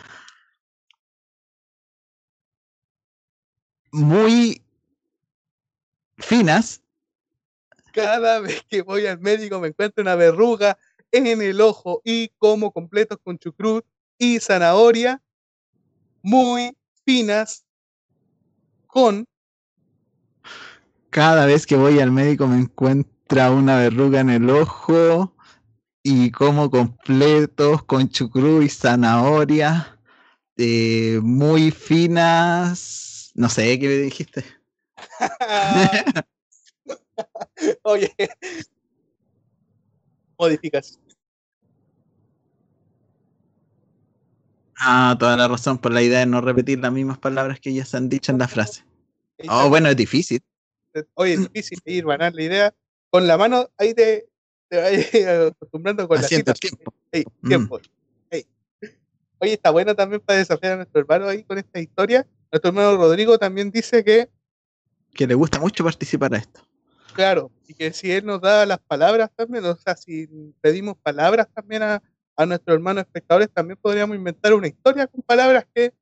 Muy finas. Cada vez que voy al médico me encuentro una verruga en el ojo y como completos con chucrú y zanahoria. Muy finas con. Cada vez que voy al médico me encuentro una verruga en el ojo y como completos con chucrú y zanahoria eh, muy finas. No sé qué me dijiste. Oye, modificación. Ah, toda la razón por la idea de no repetir las mismas palabras que ya se han dicho en la frase. Oh, bueno, es difícil. Oye, es difícil ir, ganar la idea con la mano ahí te, te vas acostumbrando con la el tiempo. Hey, Mm. tiempo. Hey. Oye, está bueno también para desafiar a nuestro hermano ahí con esta historia. Nuestro hermano Rodrigo también dice que que le gusta mucho participar a esto. Claro, y que si él nos da las palabras también, o sea, si pedimos palabras también a, a nuestros hermanos espectadores, también podríamos inventar una historia con palabras que,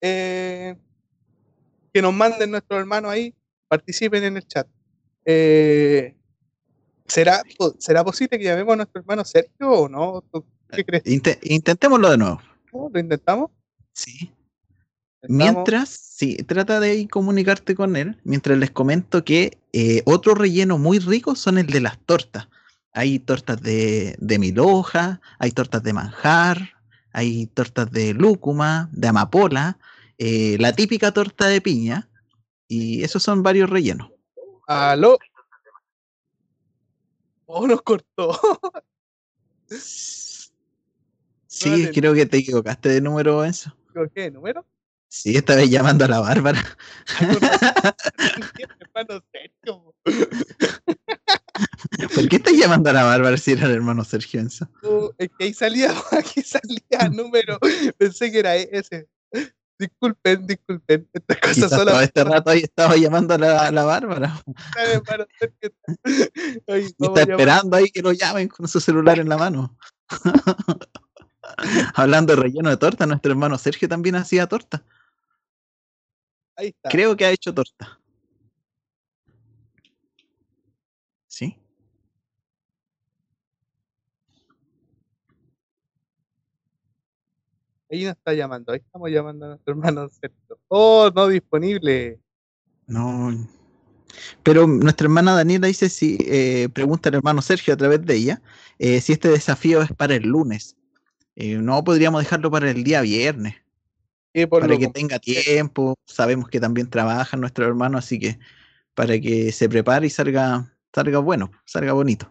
eh, que nos manden nuestros hermanos ahí, participen en el chat. Eh, ¿será, ¿Será posible que llamemos a nuestro hermano Sergio o no? ¿Qué crees? intentémoslo de nuevo. ¿Lo intentamos? Sí. Mientras, sí, trata de comunicarte con él, mientras les comento que eh, otro relleno muy rico son el de las tortas. Hay tortas de, de mil hojas, hay tortas de manjar, hay tortas de lúcuma, de amapola, eh, la típica torta de piña, y esos son varios rellenos. ¿Aló? Oh, nos cortó. sí, creo que te equivocaste de número, Enzo. ¿Qué número? Sí, esta vez llamando a la Bárbara. ¿Por qué estás llamando a la Bárbara si era el hermano Sergio Enzo? es que ahí salía, aquí salía número. Pensé que era ese. Disculpen, disculpen. Estas cosas. Todo este rato ahí estaba llamando a la, a la Bárbara. está esperando ahí que lo llamen con su celular en la mano. Hablando de relleno de torta, nuestro hermano Sergio también hacía torta. Ahí está. Creo que ha hecho torta. ¿Sí? Ahí nos está llamando, ahí estamos llamando a nuestro hermano Sergio. Oh, no disponible. No. Pero nuestra hermana Daniela dice si eh, pregunta al hermano Sergio a través de ella eh, si este desafío es para el lunes. Eh, no podríamos dejarlo para el día viernes para que tenga tiempo. Sabemos que también trabaja nuestro hermano, así que para que se prepare y salga, salga bueno, salga bonito.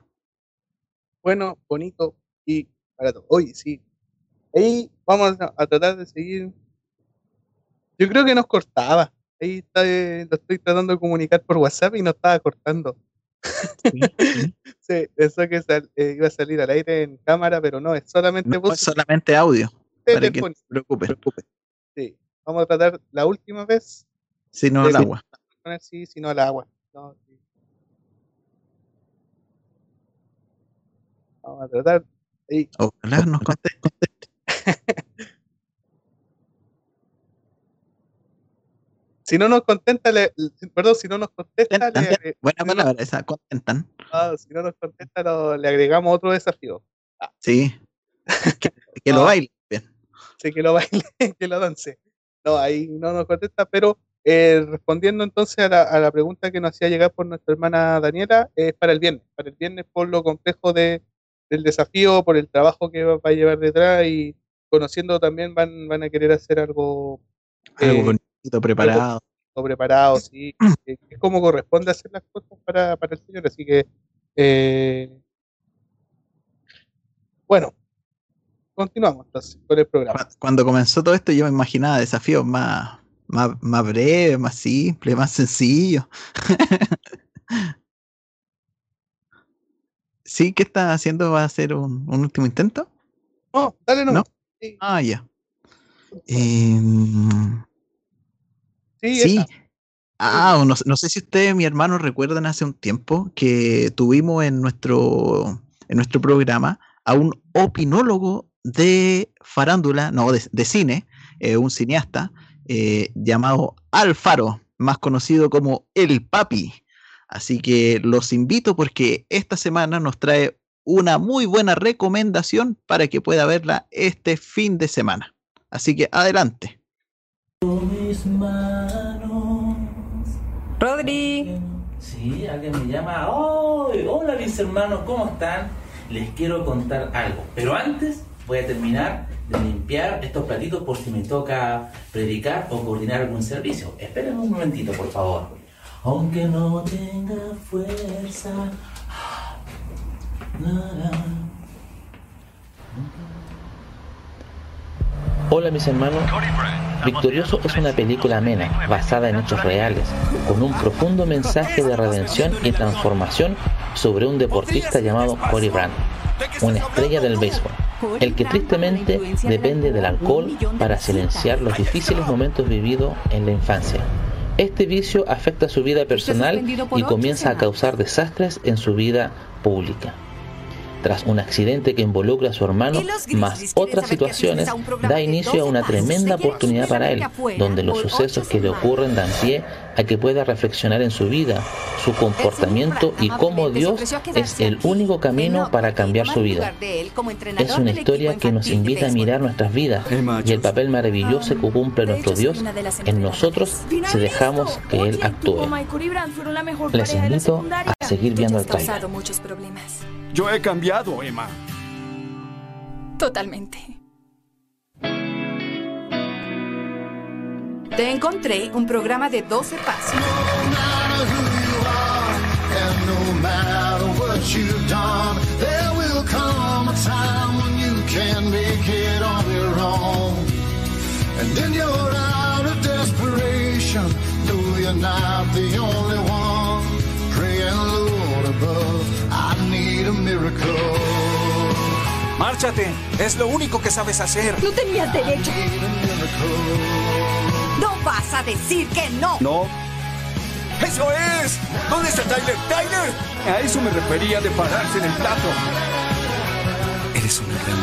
Bueno, bonito y barato. Hoy sí. Ahí vamos a, tratar de seguir. Yo creo que nos cortaba. Ahí está, eh, lo estoy tratando de comunicar por WhatsApp y nos estaba cortando. Sí, eso que eh, iba a salir al aire en cámara, pero no, es solamente no, Es solamente audio. Para que no se preocupe. Sí, vamos a tratar la última vez. Si no al agua. Sí, si no al agua. Vamos a tratar. Ojalá nos conteste. si no nos contenta, le, perdón, si no nos contesta, le, buena palabra, esa, contentan. Si no nos contesta, le agregamos otro desafío. Ah. Sí, que, lo baile que lo baile, que lo dance. No, ahí no nos contesta, pero eh, respondiendo entonces a la, a la, pregunta que nos hacía llegar por nuestra hermana Daniela, es para el viernes, para el viernes por lo complejo de, del desafío, por el trabajo que va, a llevar detrás y conociendo también van, van a querer hacer algo... Algo eh, bonito, preparado. Algo preparado, sí. es como corresponde hacer las cosas para, para el Señor, así que... Eh, bueno, continuamos entonces con el programa. Cuando comenzó todo esto yo me imaginaba desafíos más, más, más breves, más simples, más sencillos. ¿Sí? ¿Qué estás haciendo? ¿Va a hacer un, último intento? No, dale no. Ah, ya. Em, sí. sí. Ah, no, no, sé si ustedes, mi hermano, recuerdan hace un tiempo que tuvimos en nuestro, en nuestro programa a un opinólogo de farándula, no, de, cine, eh, un cineasta eh, llamado Alfaro, más conocido como El Papi. Así que los invito porque esta semana nos trae una muy buena recomendación para que pueda verla este fin de semana. Así que adelante. Rodri. Sí, alguien me llama. hola mis hermanos, ¿cómo están? Les quiero contar algo. Pero antes voy a terminar de limpiar estos platitos por si me toca predicar o coordinar algún servicio. Esperen un momentito, por favor. Aunque no tenga fuerza. Hola mis hermanos, Victorioso es una película amena, basada en hechos reales, con un profundo mensaje de redención y transformación sobre un deportista llamado Cory Brandt, una estrella del béisbol el que tristemente depende del alcohol para silenciar los difíciles momentos vividos en la infancia. Este vicio afecta su vida personal y comienza a causar desastres en su vida pública tras un accidente que involucra a su hermano, más otras situaciones, da inicio a una tremenda oportunidad para él, donde los sucesos que le ocurren dan pie a que pueda reflexionar en su vida, su comportamiento y cómo Dios es el único camino para cambiar su vida. Es una historia que nos invita a mirar nuestras vidas y el papel maravilloso que cumple nuestro Dios en nosotros si dejamos que Él actúe. Les invito a seguir viendo el trailer. Yo he cambiado, Emma. Totalmente. Te encontré un programa de 12 pasos. And then you're out of desperation. No, you're not the only one. Praying, Lord above. Márchate, es lo único que sabes hacer. No tenías derecho. No vas a decir que no. No. ¡Eso es! ¿Dónde está Tyler? ¡Tyler! A eso me refería de pararse en el plato. Eres una gran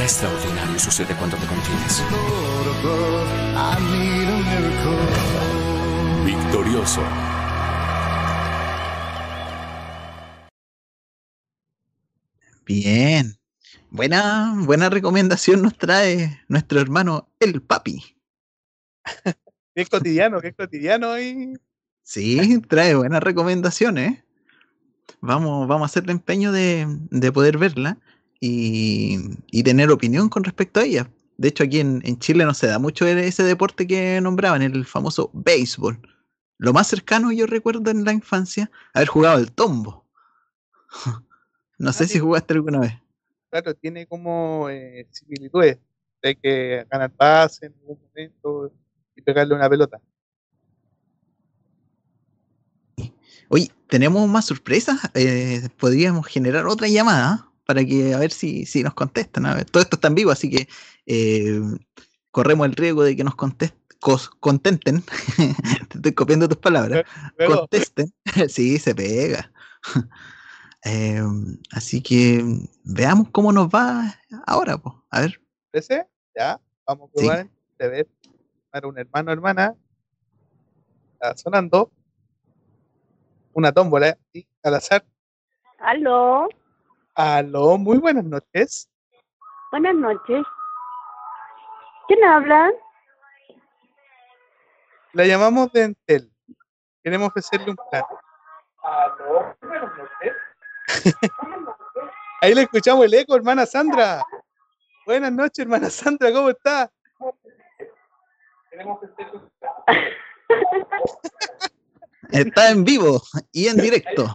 Nada extraordinario sucede cuando te contienes. Victorioso. Bien. Buena, buena recomendación nos trae nuestro hermano el papi. qué cotidiano, qué cotidiano y. Sí, trae buenas recomendaciones. Vamos, vamos a hacer el empeño de, poder verla y, tener opinión con respecto a ella. De hecho, aquí en, Chile no se da mucho ese deporte que nombraban, el famoso béisbol. Lo más cercano yo recuerdo en la infancia, haber jugado el tombo. no sé ah, si jugaste alguna vez. Claro, tiene como eh, similitudes. Hay que ganar pase en algún momento y pegarle una pelota. Oye, tenemos más sorpresas. Eh, podríamos generar otra llamada para que a ver si, si nos contestan. A ver, todo esto está en vivo, así que eh, corremos el riesgo de que nos contesten. contenten, te estoy copiando tus palabras, contesten, sí, se pega. Em, así que veamos cómo nos va ahora, pues. A ver. Ya, vamos a probar de ver para un hermano hermana. Está sonando una tómbola y al azar. Aló. Aló, muy buenas noches. Buenas noches. ¿Quién habla? La llamamos de Entel. Queremos ofrecerle un plan. Aló, buenas noches. Ahí le escuchamos el eco, hermana Sandra. Buenas noches, hermana Sandra, ¿cómo está? Queremos ofrecerle un plan. Está en vivo y en directo.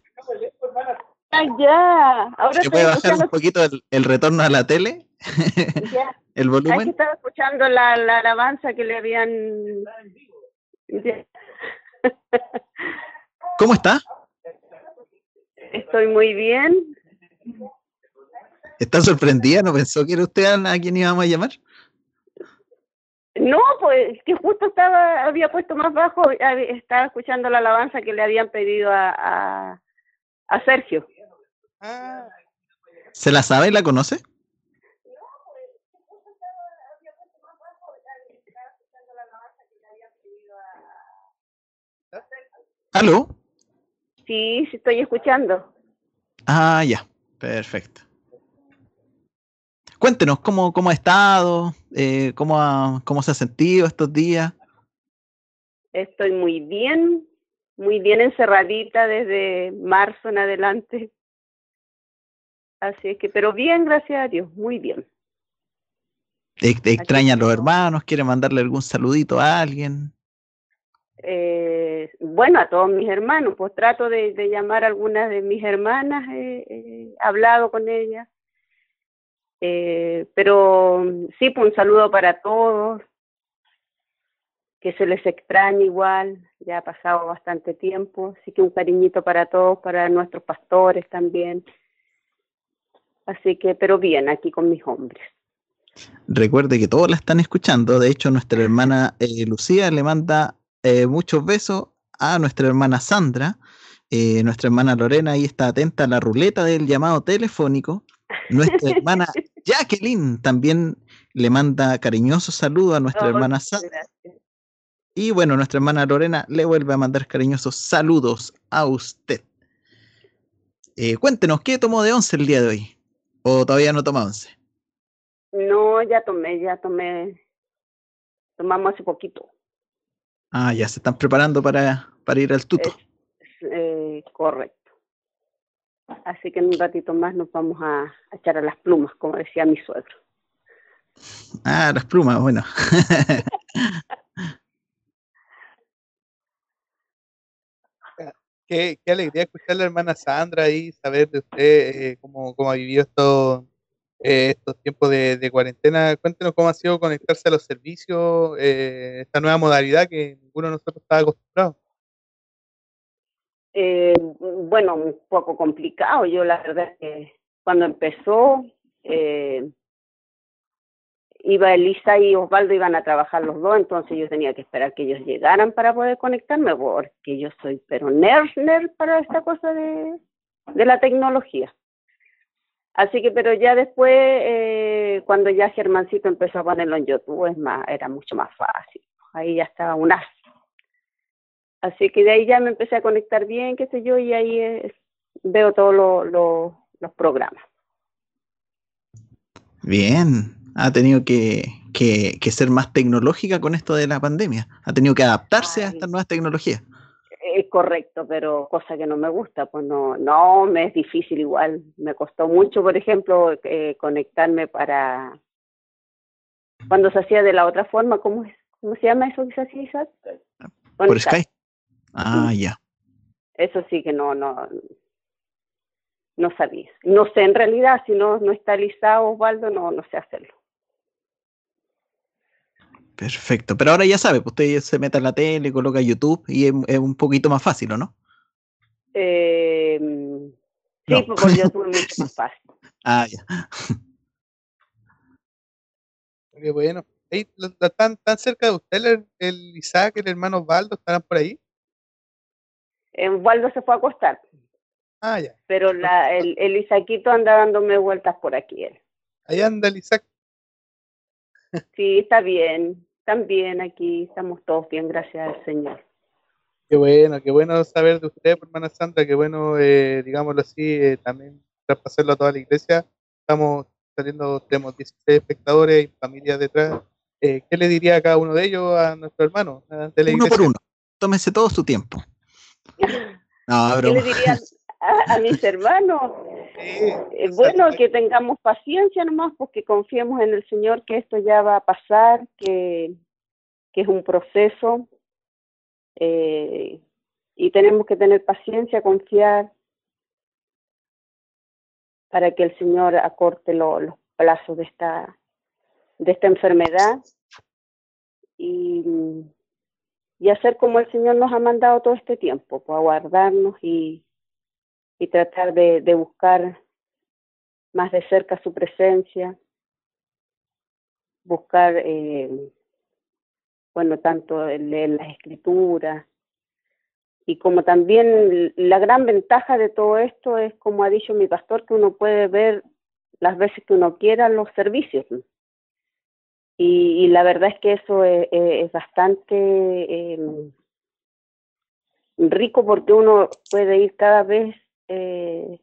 Ah, ya. Ahora ¿Se puede bajar un poquito el, retorno a la tele? el volumen. estaba escuchando la, alabanza que le habían. ¿Cómo está? Estoy muy bien. ¿Está sorprendida? ¿No pensó que era usted a quien íbamos a llamar? No, pues que justo estaba, había puesto más bajo, estaba escuchando la alabanza que le habían pedido a, a, Sergio. Ah. ¿Se la sabe y la conoce? ¿Aló? Sí, sí estoy escuchando. Ah, ya, perfecto. Cuéntenos cómo, cómo ha estado, eh, cómo, cómo se ha sentido estos días. Estoy muy bien, muy bien encerradita desde marzo en adelante. Así es que, pero bien, gracias a Dios, muy bien. ¿Te, extrañan los hermanos? ¿Quiere mandarle algún saludito a alguien? Eh, bueno, a todos mis hermanos, pues trato de, llamar a algunas de mis hermanas, he hablado con ellas. Eh, pero sí, pues un saludo para todos. que se les extraña igual, ya ha pasado bastante tiempo, así que un cariñito para todos, para nuestros pastores también. Así que, pero bien, aquí con mis hombres. Recuerde que todos la están escuchando. De hecho, nuestra hermana eh, Lucía le manda eh, muchos besos a nuestra hermana Sandra. Eh, nuestra hermana Lorena ahí está atenta a la ruleta del llamado telefónico. Nuestra hermana Jacqueline también le manda cariñosos saludos a nuestra Oh, hermana Sandra. gracias. Y bueno, nuestra hermana Lorena le vuelve a mandar cariñosos saludos a usted. Eh, cuéntenos, ¿qué tomó de once el día de hoy? ¿O todavía no toma once? No, ya tomé, ya tomé, tomamos hace poquito. Ah, ya se están preparando para, para ir al tuto. Eh, correcto. Así que en un ratito más nos vamos a, a echar a las plumas, como decía mi suegro. Ah, las plumas, bueno. Qué, alegría escuchar a la hermana Sandra ahí, saber de usted eh, cómo, cómo ha vivido estos, eh, estos tiempos de, cuarentena. Cuéntenos cómo ha sido conectarse a los servicios, eh, esta nueva modalidad que ninguno de nosotros estaba acostumbrado. Eh, bueno, un poco complicado. Yo la verdad que cuando empezó, eh, iba Elisa y Osvaldo iban a trabajar los dos, entonces yo tenía que esperar que ellos llegaran para poder conectarme, porque yo soy pero nerd, para esta cosa de, de la tecnología. Así que, pero ya después, eh, cuando ya Germancito empezó a ponerlo en YouTube, es más, era mucho más fácil. Ahí ya estaba un as. Así que de ahí ya me empecé a conectar bien, qué sé yo, y ahí eh, veo todos lo- lo- los programas. Bien, ha tenido que, que, que ser más tecnológica con esto de la pandemia. Ha tenido que adaptarse a estas nuevas tecnologías. Es correcto, pero cosa que no me gusta, pues no, no, me es difícil igual. Me costó mucho, por ejemplo, eh, conectarme para cuando se hacía de la otra forma, ¿cómo es? ¿Cómo se llama eso que se hacía? Isaac? Por. Skype. Ah, ya. Eso sí que no, no, no sabía. No sé en realidad, si no, no está lisado Osvaldo, no, no sé hacerlo. Perfecto. Pero ahora ya sabe, pues usted se mete a la tele, coloca YouTube y es, es un poquito más fácil, ¿o no? Eh, sí, No. pues por YouTube es mucho más fácil. Ah, ya. Qué bueno. ¿Están tan cerca de usted el, el Isaac, el hermano Osvaldo? ¿Estarán por ahí? Eh, Osvaldo se fue a acostar, Ah, ya. pero la, el, el Isaquito anda dándome vueltas por aquí. Él. Ahí anda el Isaac. Sí, está bien, están bien aquí, estamos todos bien, gracias al Señor. Qué bueno, qué bueno saber de usted, hermana Sandra, qué bueno, eh, digámoslo así, eh, también traspasarlo a toda la iglesia. Estamos saliendo, tenemos 16 espectadores y familias detrás. Eh, ¿Qué le diría a cada uno de ellos a nuestro hermano de la Uno iglesia? por uno. Tómese todo su tiempo. No, ¿Qué le diría a, a mis hermanos? Eh, bueno, que tengamos paciencia nomás, porque confiemos en el Señor que esto ya va a pasar, que, que es un proceso eh, y tenemos que tener paciencia, confiar para que el Señor acorte lo- los plazos de esta, de esta enfermedad y, y hacer como el Señor nos ha mandado todo este tiempo, pues aguardarnos y, y tratar de, buscar más de cerca su presencia, buscar, eh, bueno, tanto leer las escrituras, y como también la gran ventaja de todo esto es, como ha dicho mi pastor, que uno puede ver las veces que uno quiera los servicios. Y, la verdad es que eso es, es bastante eh, rico porque uno puede ir cada vez eh,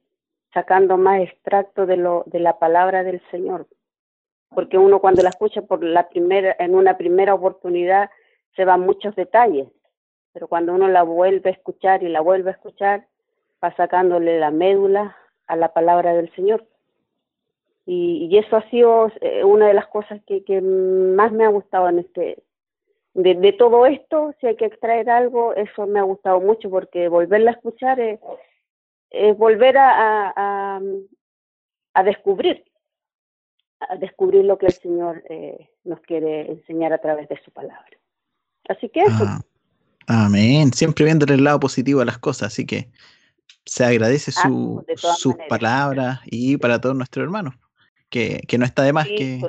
sacando más extracto de, lo, de la palabra del Señor. Porque uno cuando la escucha por la primera, en una primera oportunidad se van muchos detalles, pero cuando uno la vuelve a escuchar y la vuelve a escuchar, va sacándole la médula a la palabra del Señor. Y, y eso ha sido eh, una de las cosas que, que más me ha gustado en este, de, de todo esto, si hay que extraer algo, eso me ha gustado mucho porque volverla a escuchar es, es volver a, a, a, a descubrir, a descubrir lo que el Señor eh, nos quiere enseñar a través de su palabra. Así que eso. Ah, amén. Siempre viendo el lado positivo a las cosas, así que se agradece Ah, su, sus maneras. palabras y para todos nuestros hermanos, que, que no está de más Sí, que...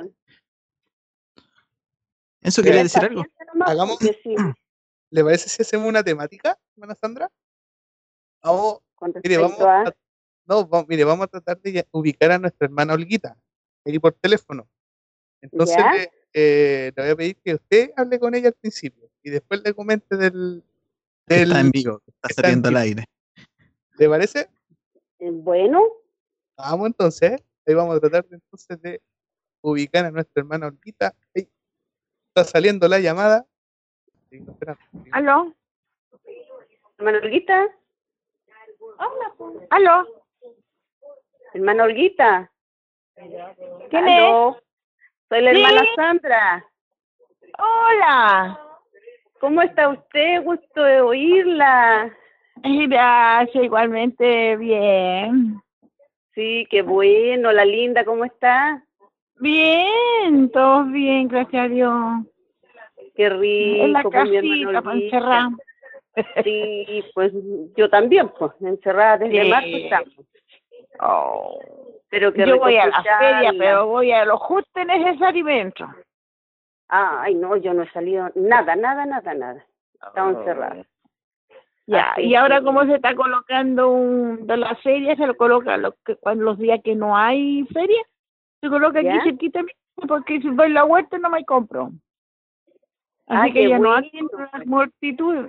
¿Eso quería decir algo? nomás, Hagamos- sí, ¿Le parece si hacemos una temática, hermana Sandra? Vamos, con mire, vamos respecto a... a, no, vamos, mire, vamos a tratar de ubicar a nuestra hermana Olguita, ahí por teléfono. Entonces le, eh, le voy a pedir que usted hable con ella al principio y después le comente del... Que del está en vivo, está está en saliendo al aire. ¿Le parece? eh, Bueno, Vamos entonces, ahí vamos a tratar de, entonces de ubicar a nuestra hermana Olguita. Ahí está saliendo la llamada. Seguimos esperando. ¿Aló? hermana Olguita, ¿Aló? hermana Olguita. ¿Quién es? Aló, Soy la Sí. hermana Sandra. Hola. ¿Cómo está usted? Gusto de oírla. Gracias, igualmente bien. Sí, qué bueno, la linda, ¿cómo está? Bien, todo bien, gracias a Dios. Qué rico. En la pues, casita, Sí, pues yo también, pues, encerrada desde Sí. marzo estamos. Oh. Pero qué Yo voy a la feria, pero voy a lo justo y necesario. Ah, ay, no, yo no he salido nada, nada, nada, nada. Estaba encerrada. Ya, Así y ahora que- como se está colocando un, de la feria, se lo coloca lo que, cuando los días que no hay feria, se coloca ¿Ya? aquí cerquita porque si voy a la huerta no me compro. Así Ah, que ya no hay pues. multitud.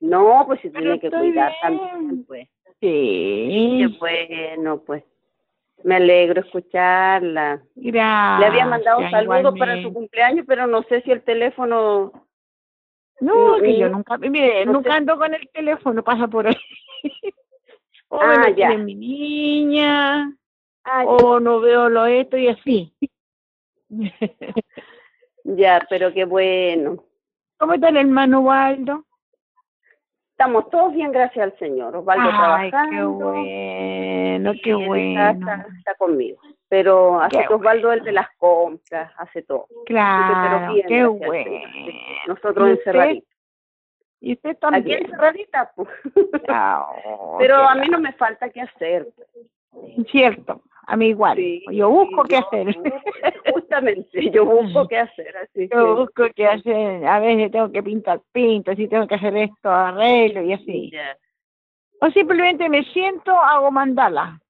No, pues se tiene que cuidar bien. también, pues. sí, Qué bueno, pues. Me alegro escucharla. gracias. Le había mandado un saludo para su cumpleaños, pero no sé si el teléfono... No, no, que yo nunca, mire, no nunca sé. ando con el teléfono, pasa por ahí. o Ah, me ya. mi niña, Ah, o no veo lo esto y así. ya, pero qué bueno. ¿Cómo está el hermano Waldo? Estamos todos bien, gracias al Señor. Osvaldo Ay, qué bueno, qué bueno. Está, está- está conmigo. Pero hace que Osvaldo el de las compras, hace todo. Claro, bien, qué bueno. Nosotros encerraditos. Y usted Aquí también. encerraditas, pues. Ah, oh, Pero a mí no me falta qué hacer. Cierto, a mí igual. Sí, yo busco qué yo hacer. Justamente, yo busco qué hacer. Así Yo que, busco qué hacer. A veces tengo que pintar pinto, si tengo que hacer esto, arreglo y así. O simplemente me siento, hago mandala.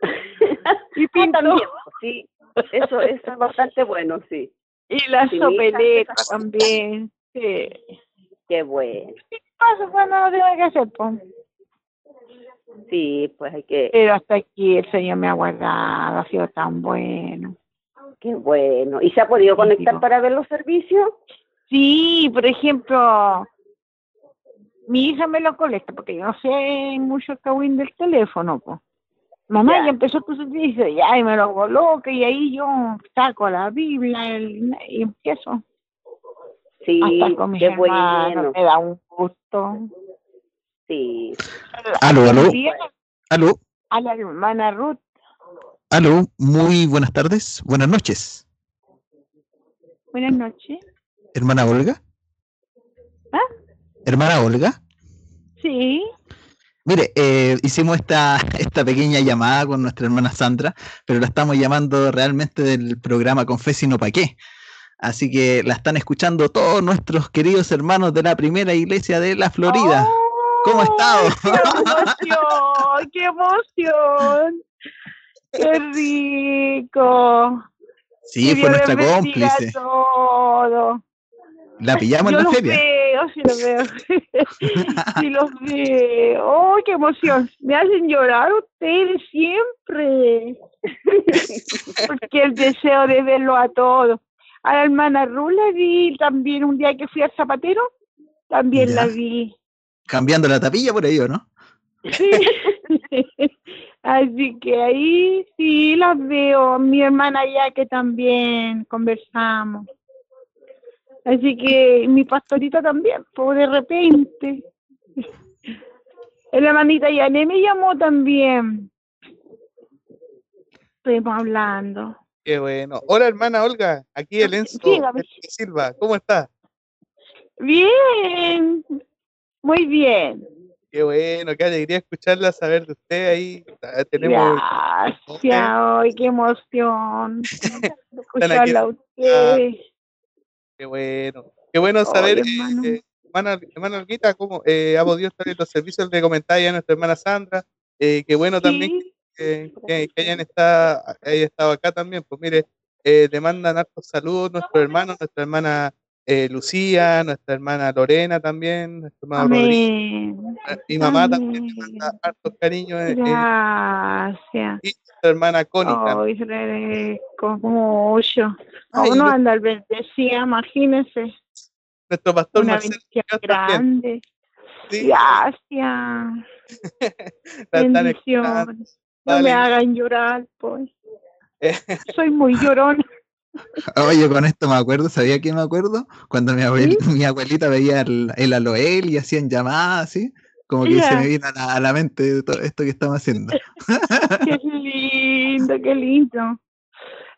y pinto. también, sí. Eso, eso es bastante bueno, sí. Y la Sí, sopeleta también. Sí. Qué bueno. Pasa cuando no tengo que hacer, pues. Sí, pues hay que. Pero hasta aquí el Señor me ha guardado, ha sido tan bueno. Qué bueno. ¿Y se ha podido Sí, conectar digo. para ver los servicios? Sí, por ejemplo, mi hija me lo colecta porque yo no sé mucho el del teléfono, pues. Mamá Ya. ya empezó tu servicio, ya, y me lo coloca y ahí yo saco la Biblia el- y empiezo. Sí, Hasta con mis qué hermanos, bueno. me da un gusto. Sí. Aló, aló, aló, A la hermana Ruth, aló, muy buenas tardes, buenas noches. buenas noches. Hermana Olga. ¿Ah? Hermana Olga. Sí, Mire, eh, hicimos esta, esta pequeña llamada con nuestra hermana Sandra, pero la estamos llamando realmente del programa Confes y no pa' qué. Así que la están escuchando todos nuestros queridos hermanos de la primera iglesia de la Florida. ¿Cómo ha estado? ¡Qué emoción! ¡Qué emoción! ¡Qué rico! Sí, Que fue nuestra cómplice. todo. La pillamos Yo en la los feria. veo, sí los veo. sí los veo. ¡Oh, qué emoción! Me hacen llorar ustedes siempre. Porque el deseo de verlo a todos. A la hermana Ru la vi también un día que fui al zapatero. También la Ya. vi. Cambiando la tapilla por ahí, ¿o no? Sí. Así que ahí sí las veo. Mi hermana ya que también conversamos. Así que mi pastorita también, pues de repente. La hermanita Yané me llamó también. Estuvimos hablando. Qué bueno. Hola, hermana Olga. Aquí el Enzo Dígame. Silva. ¿Cómo está? Bien, muy bien. Qué bueno, qué alegría escucharla, saber de usted ahí. Ah, Tenemos Gracias, ay, qué emoción. Escucharla a usted. Qué bueno. Qué bueno saber, Ay, hermano. eh, hermana, hermana Olguita, cómo eh, ha podido estar en los servicios de comentario a nuestra hermana Sandra. Eh, qué bueno también que, que- que hayan estado, haya estado acá también. Pues mire, eh, le mandan hartos saludos nuestros hermanos, nuestra hermana eh, Lucía, nuestra hermana Lorena también, nuestro hermano Rodrigo. amén. eh, Mi mamá también le Amén. manda hartos cariños. eh, eh, Gracias. y nuestra hermana Connie Ay, agradezco mucho. Ay, ¿Cómo no no- anda el bendecía? Imagínese. nuestro pastor Una Marcelo bendición también. grande. Sí, Gracias. Bendiciones. No me hagan llorar, pues. Soy muy llorona. Oye, con esto me acuerdo, ¿sabía que me acuerdo? Cuando mi, abuel- mi abuelita veía el, el aloel y hacían llamadas así, como que se me vino a la, a la mente todo esto que estamos haciendo. Qué lindo, qué lindo.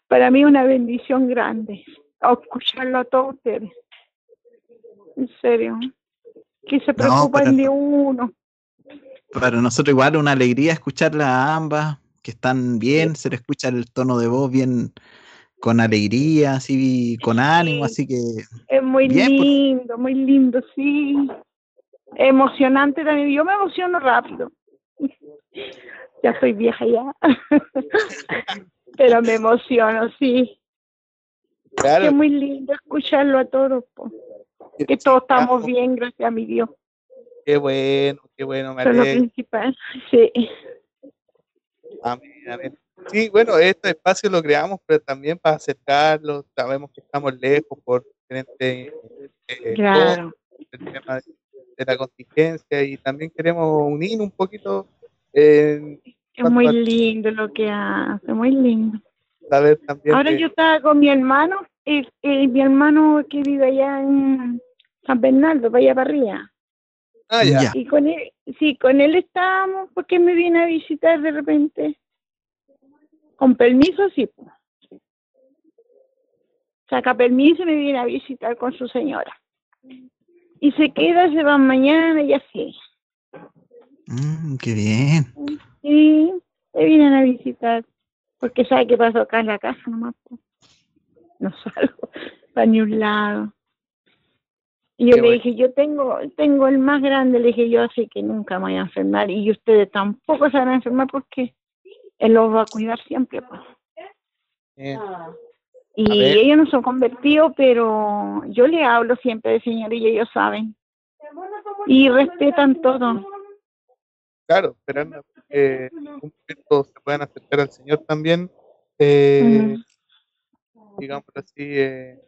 Para mí una bendición grande. Escucharlo a todos ustedes. En serio. Que se preocupan pero- de uno. Para nosotros igual una alegría escucharlas a ambas, que están bien, se le escucha el tono de voz bien con alegría, así con ánimo, Sí. así que Es muy Bien, pues. lindo, muy lindo, sí. Emocionante también. Yo me emociono rápido. Ya soy vieja ya. Pero me emociono, sí. claro, Es muy lindo escucharlo a todos. po. Que todos estamos bien, gracias a mi Dios. Qué bueno, qué bueno, me Eso es lo principal. Sí. Amén, amén. Sí, bueno, este espacio lo creamos, pero también para acercarlos. Sabemos que estamos lejos por diferentes eh, Claro. cosas, el tema de, de la contingencia y también queremos unir un poquito, eh, Es muy lindo lo que hace, muy lindo. también. Ahora yo estaba con mi hermano, eh, mi hermano que vive allá en San Bernardo, para allá para arriba. Ah, ya. ya. Y con él, sí, con él estábamos porque me viene a visitar de repente. Con permiso, sí. Saca permiso y me viene a visitar con su señora. Y se queda, se van mañana y así. Mm, qué bien. Y me vienen a visitar. Porque sabe qué pasó acá en la casa nomás. No salgo para ni un lado. Y yo Qué le bueno. dije, yo tengo, tengo el más grande, le dije yo, así que nunca me voy a enfermar. Y ustedes tampoco se van a enfermar porque él los va a cuidar siempre. po. Eh, Y ellos no son convertidos, pero yo le hablo siempre de Señor y ellos saben. Y respetan todo. claro, esperando que en algún momento se puedan acercar al Señor también, eh, digámoslo así, eh,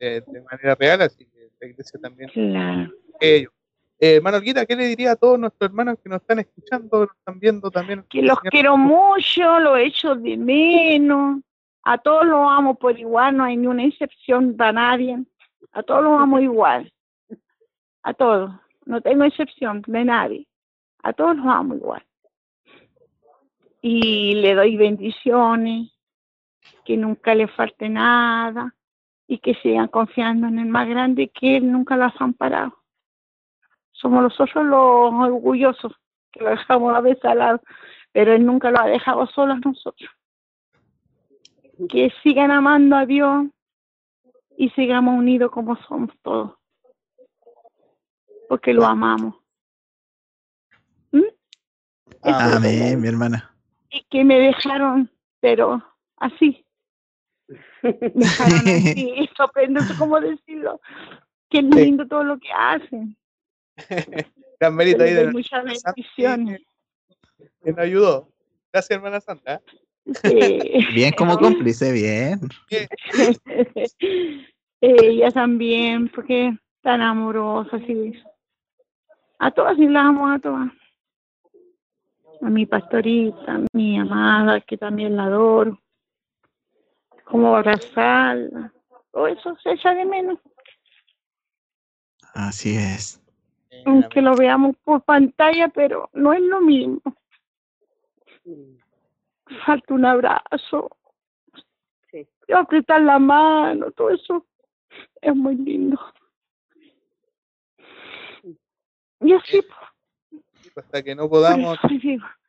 eh, de manera real, así que la iglesia también Claro. ellos. Eh, hermano ¿qué le diría a todos nuestros hermanos que nos están escuchando, nos están viendo también? que los quiero mucho, los echo de menos, a todos los amo por igual, no hay ni una excepción para nadie, a todos los amo igual, a todos, no tengo excepción de nadie, a todos los amo igual. Y le doy bendiciones, que nunca le falte nada y que sigan confiando en el más grande que él nunca las han parado. Somos nosotros los orgullosos que lo dejamos a veces al lado, pero Él nunca lo ha dejado solo a nosotros. Que sigan amando a Dios y sigamos unidos como somos todos, porque lo amamos. ¿Mm? Ah, Amén, mi hermana. Y que me dejaron, pero así. Me dejaron así, sorprendo cómo decirlo. Qué lindo todo lo que hacen. Gran mérito ahí de muchas bendiciones. que nos ayudó. Gracias, hermana Santa. Sí. Bien como cómplice, bien. Ella también, porque tan amorosa, sí. A todas y las amo a todas. A mi pastorita, a mi amada, que también la adoro. Como abrazarla. Todo eso se echa de menos. Así es. Aunque lo veamos por pantalla, pero no es lo mismo. Falta un abrazo. Sí. Apretar la mano, todo eso es muy lindo. Y así, hasta que no podamos, pues,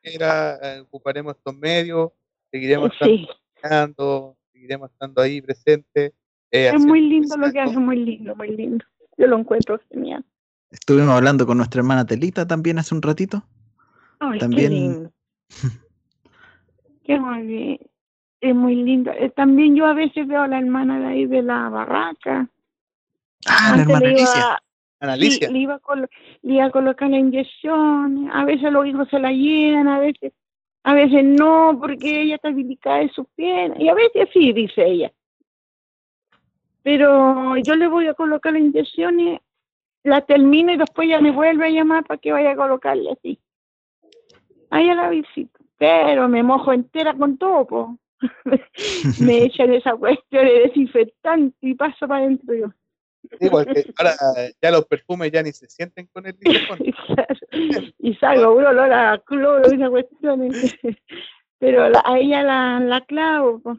era, eh, ocuparemos estos medios, seguiremos sí, estando, seguiremos estando ahí presentes. eh, es muy lindo lo que hace, muy lindo, muy lindo. Yo lo encuentro genial. Estuvimos hablando con nuestra hermana Telita también hace un ratito. Ay, También- qué lindo. Qué muy bien. Es muy lindo. Eh, también yo a veces veo a la hermana de ahí de la barraca. Ah, la hermana le iba, Alicia. Sí, le iba a le iba a colocar la inyección. A veces los hijos se la llenan, a veces, a veces no, porque ella está delicada de sus piernas. Y a veces sí, dice ella. Pero yo le voy a colocar la inyección y la termino y después ya me vuelve a llamar para que vaya a colocarle así. Ahí a la visita. Pero me mojo entera con todo, po. me echan esa cuestión de desinfectante y paso para adentro yo. igual que ahora ya los perfumes ya ni se sienten con el y salgo un olor a cloro y esa cuestión. Pero la- a ella la, la clavo. po.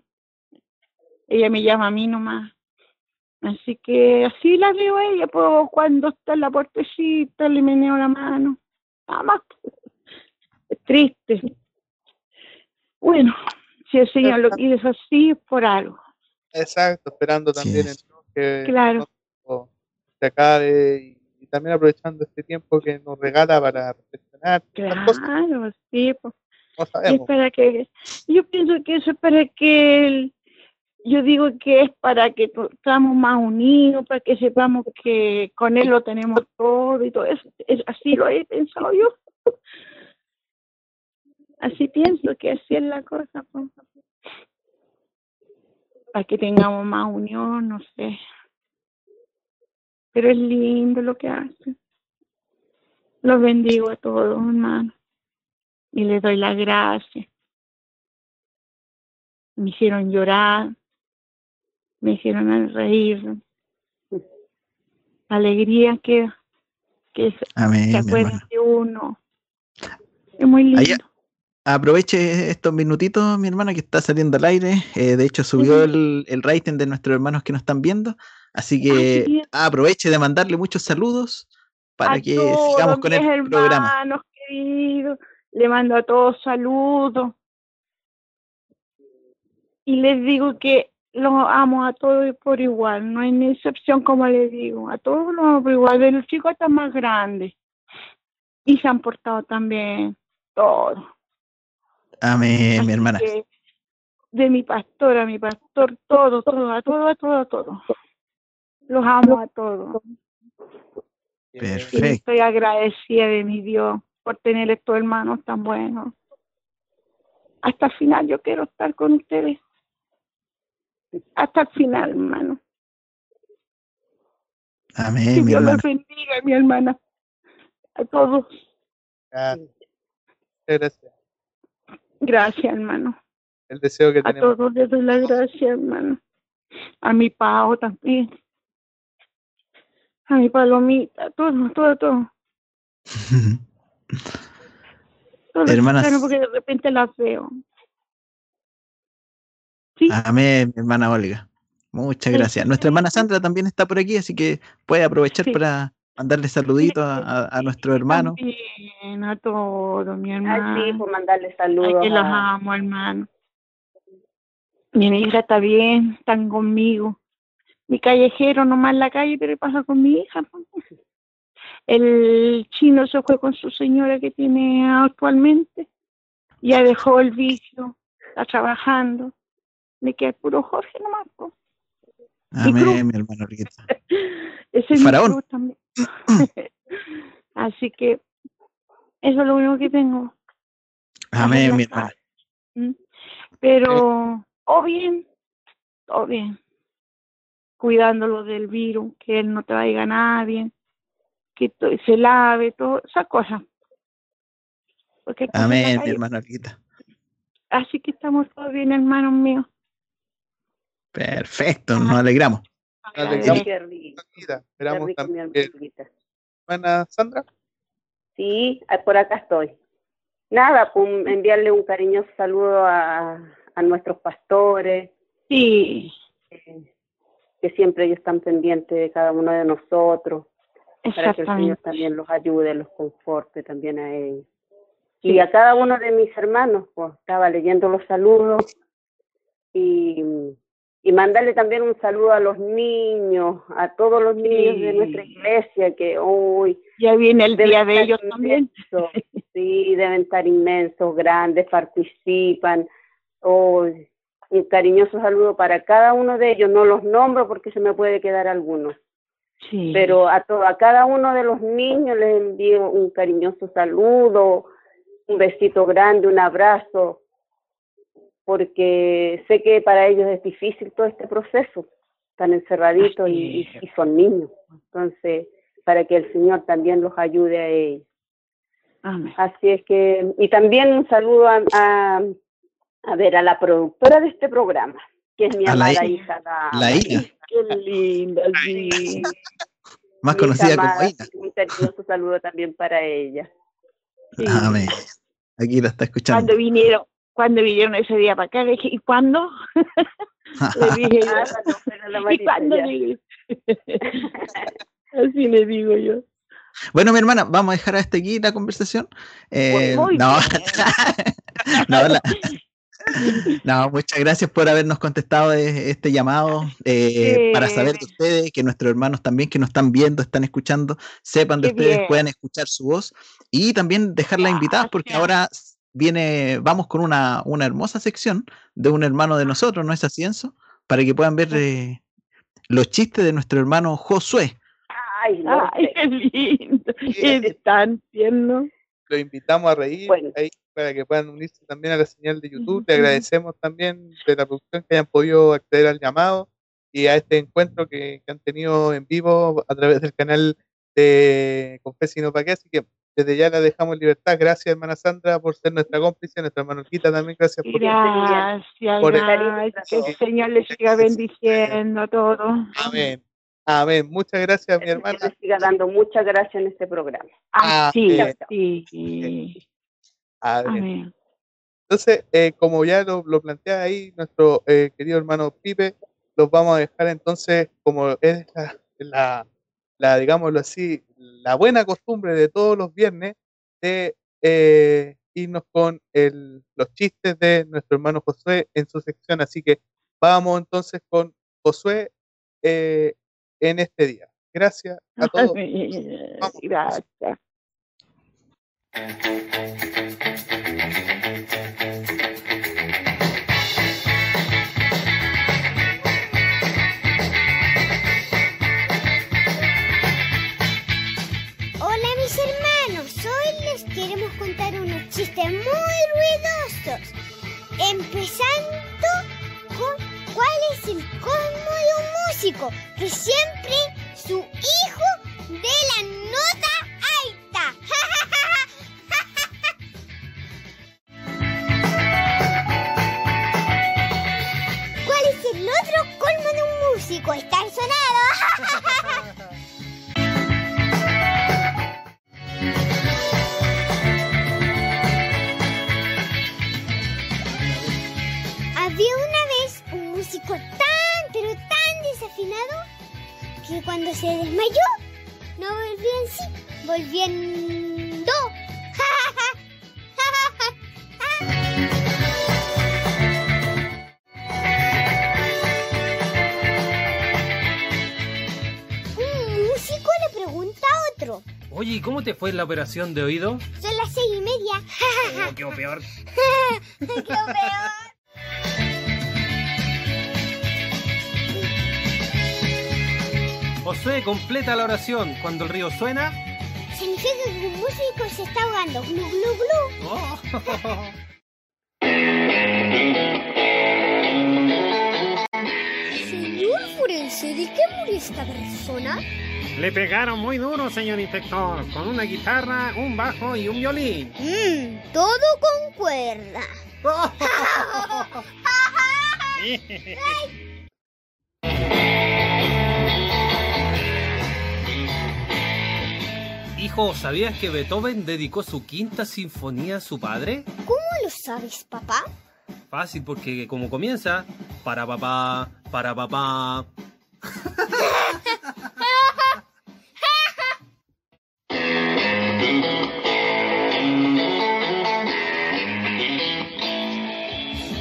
Ella me llama a mí nomás. Así que así la veo a ella, pues cuando está en la puertecita le meneo la mano. Nada más. Es triste. Bueno, si el Señor lo quiere así, es por algo. Exacto, esperando Sí. también entonces, que Claro. se acabe y, y también aprovechando este tiempo que nos regala para reflexionar. Claro, sí, pues. no Y es sabemos. para que, yo pienso que eso es para que, el- yo digo que es para que estamos más unidos, para que sepamos que con él lo tenemos todo y todo eso. Es, así lo he pensado yo. Así pienso que así es la cosa. pues. Para que tengamos más unión, no sé. Pero es lindo lo que hace. Los bendigo a todos, hermano y les doy las gracias. Me hicieron llorar, me hicieron reír. Alegría que, que se, Amén, se hermana. de uno. Es muy lindo. Allá- Aproveche estos minutitos, mi hermana, que está saliendo al aire. Eh, de hecho, subió el, el rating de nuestros hermanos que nos están viendo. Así que aproveche de mandarle muchos saludos para a que todos sigamos con el programa. hermanos queridos, le mando a todos saludos. Y les digo que los amo a todos por igual, no hay ni excepción como les digo, a todos los amo por igual, de los chicos hasta más grandes. Y se han portado también todos. Amén, mi Así hermana. que, de mi pastor a mi pastor, todo, todo, a todo, a todo, a todo. Los amo a todos. Y Perfecto. estoy agradecida de mi Dios por tener estos hermanos tan buenos. Hasta el final yo quiero estar con ustedes. Hasta el final, hermano. Amén, Que mi Dios los bendiga, mi hermana. A todos. Gracias. Gracias. Gracias, hermano. El deseo que A tenemos. todos les doy la gracia, hermano. A mi Pao también. A mi Palomita, todo, todo, todo. Todos Hermanas. porque de repente las veo. Sí, Amén, mi hermana Olga. Muchas Sí. gracias. Nuestra hermana Sandra también está por aquí, así que puede aprovechar Sí. para mandarle saluditos a, a- a nuestro hermano. también a todos, mi Ay, hermano. sí, por mandarle Ay, saludos. que los a- amo, hermano. Mi hija está bien, están conmigo. Mi callejero nomás en la calle, pero pasa con mi hija. El chino se fue con su señora que tiene actualmente. Ya dejó el vicio, está trabajando. Le queda el puro Jorge nomás. pues. Amén, mi hermano Olguita. Ese es mi Faraón. cruz también. Así que eso es lo único que tengo. Amén, la mi casa. hermana. ¿Mm? Pero, o bien, todo bien. Cuidándolo del virus, que él no te vaya a nadie, que se lave, todo, esas cosas. Amén, mi hermano Olguita. Así que estamos todos bien, hermanos míos. Perfecto, nos alegramos. Nos alegramos. Qué rico, Vida. qué Esperamos rico, mi también que hermanita. hermana Sandra. Sí, ah, por acá estoy. Nada, pues enviarle un cariñoso saludo a, a nuestros pastores, Sí, eh, que siempre ellos están pendientes de cada uno de nosotros. para que el Señor también los ayude, los conforte también a ellos. Y a cada uno de mis hermanos, pues estaba leyendo los saludos y, y mandarle también un saludo a los niños, a todos los niños de nuestra iglesia que hoy Ya viene el día de ellos también. sí, deben estar inmensos, grandes, participan. Oh, un cariñoso saludo para cada uno de ellos, no los nombro porque se me puede quedar alguno. Sí. Pero a, to- a cada uno de los niños les envío un cariñoso saludo, un besito grande, un abrazo, porque sé que para ellos es difícil todo este proceso, están encerraditos y, son niños. Entonces, para que el Señor también los ayude a ellos. Amén. Así es que, y también un saludo a, a, a ver, a la productora de este programa, que es mi A amada I- hija. La, la Ina, Qué linda, sí. más mi conocida hija como Ina. Un cariñoso saludo también para ella. Sí. Amén. Aquí la está escuchando. Cuando vinieron, cuando vinieron ese día para acá, le dije, ¿y cuándo? le dije yo. Ah, no, ¿Y cuándo? Así le digo yo. Bueno, mi hermana, vamos a dejar hasta aquí la conversación. Eh, Muy no, bien. no, la- no, muchas gracias por habernos contestado eh, este llamado eh, para saber de ustedes, que nuestros hermanos también que nos están viendo, están escuchando, sepan de Qué ustedes, bien. puedan escuchar su voz y también dejarla invitada porque Gracias. ahora viene, vamos con una, una hermosa sección de un hermano de nosotros, ¿no es así, Enzo? Para que puedan ver eh, los chistes de nuestro hermano Josué. Ay, no Ay, qué lindo. Es tan tierno. Lo invitamos a reír Bueno. ahí para que puedan unirse también a la señal de YouTube. Le agradecemos también de la producción que hayan podido acceder al llamado y a este encuentro que, que han tenido en vivo a través del canal de Confes y No Pa' Qué. Así que desde ya la dejamos en libertad. Gracias, hermana Sandra, por ser nuestra cómplice, nuestra hermana Olguita también. Gracias por Gracias, por el- gracias. Que el Señor les siga bendiciendo a todos. Amén. Amén. Muchas gracias, mi Que hermana. le siga dando muchas gracias en este programa. Así, Amén. sí. Amén. Amén. Entonces, eh, como ya lo, lo plantea ahí nuestro eh, querido hermano Pipe, los vamos a dejar entonces, como es la, la, la, digámoslo así, la buena costumbre de todos los viernes, de eh, irnos con el, los chistes de nuestro hermano Josué en su sección. Así que vamos entonces con Josué eh, en este día. Gracias a todos. Vamos. Gracias. Muy ruidosos. Empezando con cuál es el colmo de un músico, que siempre su hijo de la nota alta. ¿Cuál es el otro colmo de un músico? Estar sonado. tan, pero tan desafinado que cuando se desmayó no volvió en sí, volviendo. Un músico le pregunta a otro. Oye, ¿y cómo te fue la operación de oído? Son las seis y media. Oh, qué peor. ¡Qué peor! Josué, completa la oración. Cuando el río suena. Significa que un músico se está ahogando. Glu, glu, glu. Oh. Señor forense, ¿de qué murió esta persona? Le pegaron muy duro, señor inspector, con una guitarra, un bajo y un violín. Mmm, todo con cuerda. Hijo, ¿sabías que Beethoven dedicó su quinta sinfonía a su padre? ¿Cómo lo sabes, papá? Fácil, porque como comienza, para papá, para papá.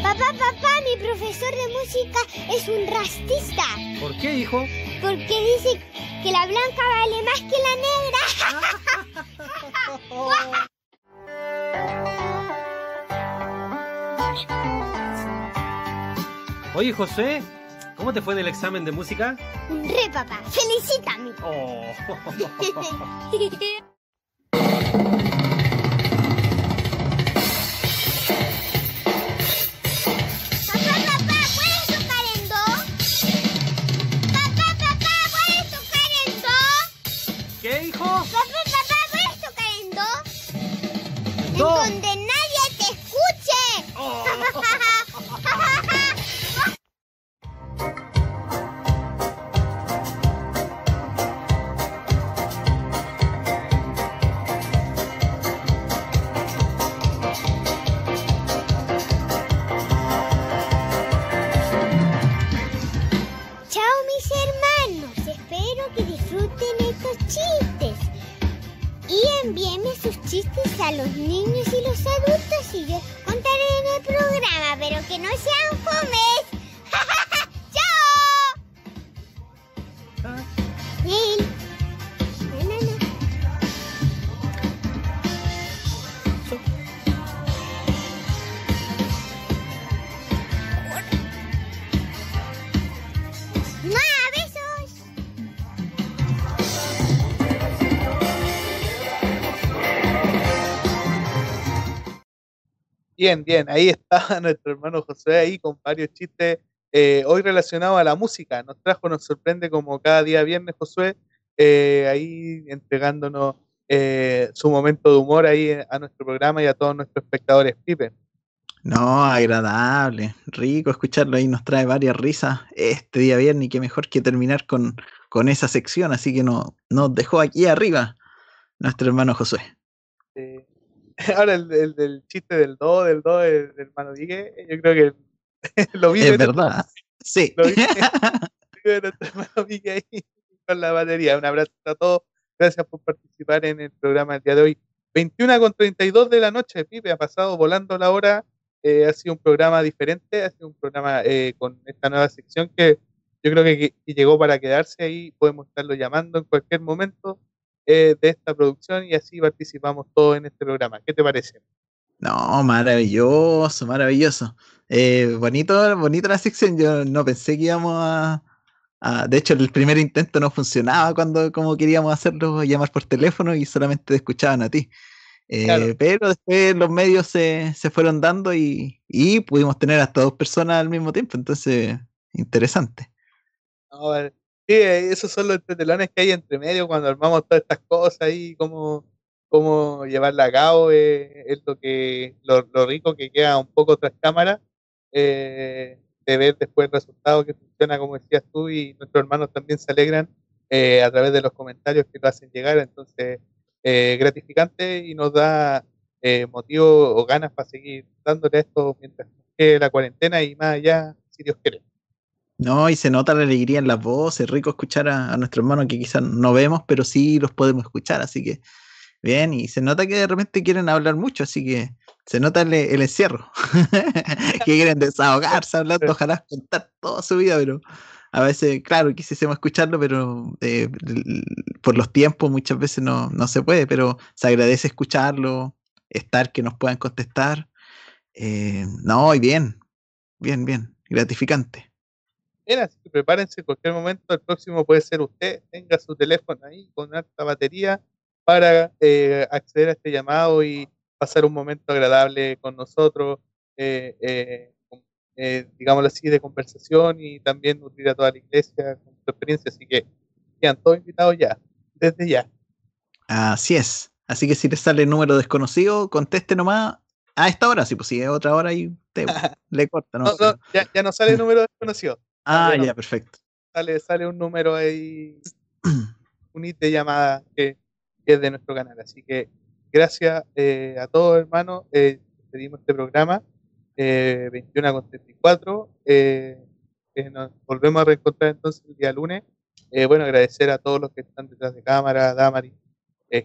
Papá, papá, mi profesor de música es un rastista. ¿Por qué, hijo? Porque dice que la blanca vale más que la negra. Oye, José, ¿cómo te fue en el examen de música? Re, papá, felicítame. Oh. Bien, bien, ahí está nuestro hermano José ahí con varios chistes eh, hoy relacionados a la música. Nos trajo, nos sorprende como cada día viernes Josué, eh, ahí entregándonos eh, su momento de humor ahí a nuestro programa y a todos nuestros espectadores. Pipe. No, agradable, rico escucharlo ahí, nos trae varias risas este día viernes y qué mejor que terminar con, con esa sección, así que no, nos dejó aquí arriba nuestro hermano Josué. Eh, ahora el, el del chiste del do, del do del, del hermano Digue, yo creo que lo vi Es verdad, sí. Lo vi, de nuestro hermano Vique ahí con la batería. Un abrazo a todos. Gracias por participar en el programa el día de hoy. 21 con 32 de la noche, Pipe, ha pasado volando la hora. eh, ha sido un programa diferente, ha sido un programa eh, con esta nueva sección que yo creo que, que llegó para quedarse ahí. Podemos estarlo llamando en cualquier momento eh, de esta producción y así participamos todos en este programa. ¿Qué te parece? No, maravilloso, maravilloso. Eh, bonito, bonito la sección. Yo no pensé que íbamos a, De hecho, el primer intento no funcionaba cuando como queríamos hacerlo, llamar por teléfono y solamente te escuchaban a ti. Eh, Claro. Pero después los medios se, se fueron dando y, y pudimos tener hasta dos personas al mismo tiempo. Entonces, interesante. No, vale. Sí, eh, esos son los entretelones que hay entre medio cuando armamos todas estas cosas ahí, cómo, cómo llevarla a cabo, eh, es lo que lo, lo rico que queda un poco tras cámara, eh, de ver después el resultado que funciona como decías tú y nuestros hermanos también se alegran eh, a través de los comentarios que lo hacen llegar, entonces gratificante y nos da motivo o ganas para seguir dándole esto mientras quede la cuarentena y más allá, si Dios quiere. No, y se nota la alegría en las voces, es rico escuchar a, a nuestros hermanos que quizás no vemos, pero sí los podemos escuchar, así que bien, y se nota que de repente quieren hablar mucho, así que se nota el, encierro, que quieren desahogarse hablando, ojalá contar toda su vida, pero a veces, claro, quisiésemos escucharlo, pero eh, por los tiempos muchas veces no, no se puede, pero se agradece escucharlo, estar que nos puedan contestar. eh, no, y bien, bien, bien, gratificante. Bien, así que prepárense en cualquier momento. El próximo puede ser usted. Tenga su teléfono ahí con alta batería para eh, acceder a este llamado y pasar un momento agradable con nosotros, eh, eh, eh, digámoslo así, de conversación y también nutrir a toda la iglesia con su experiencia. Así que quedan todos invitados ya, desde ya. Así es. Así que si te sale el número desconocido, conteste nomás a esta hora. Si pues si es otra hora y te le corta, ¿no? No, no, ya, ya no sale el número desconocido. Ah, ya, perfecto. sale, sale un número ahí, un IT de llamada que, que es de nuestro canal. Así que gracias eh, a todos, hermanos. Eh, despedimos este programa, eh, 21 con 34. Eh, nos volvemos a reencontrar entonces el día lunes. Bueno, agradecer a todos los que están detrás de cámara, Damari,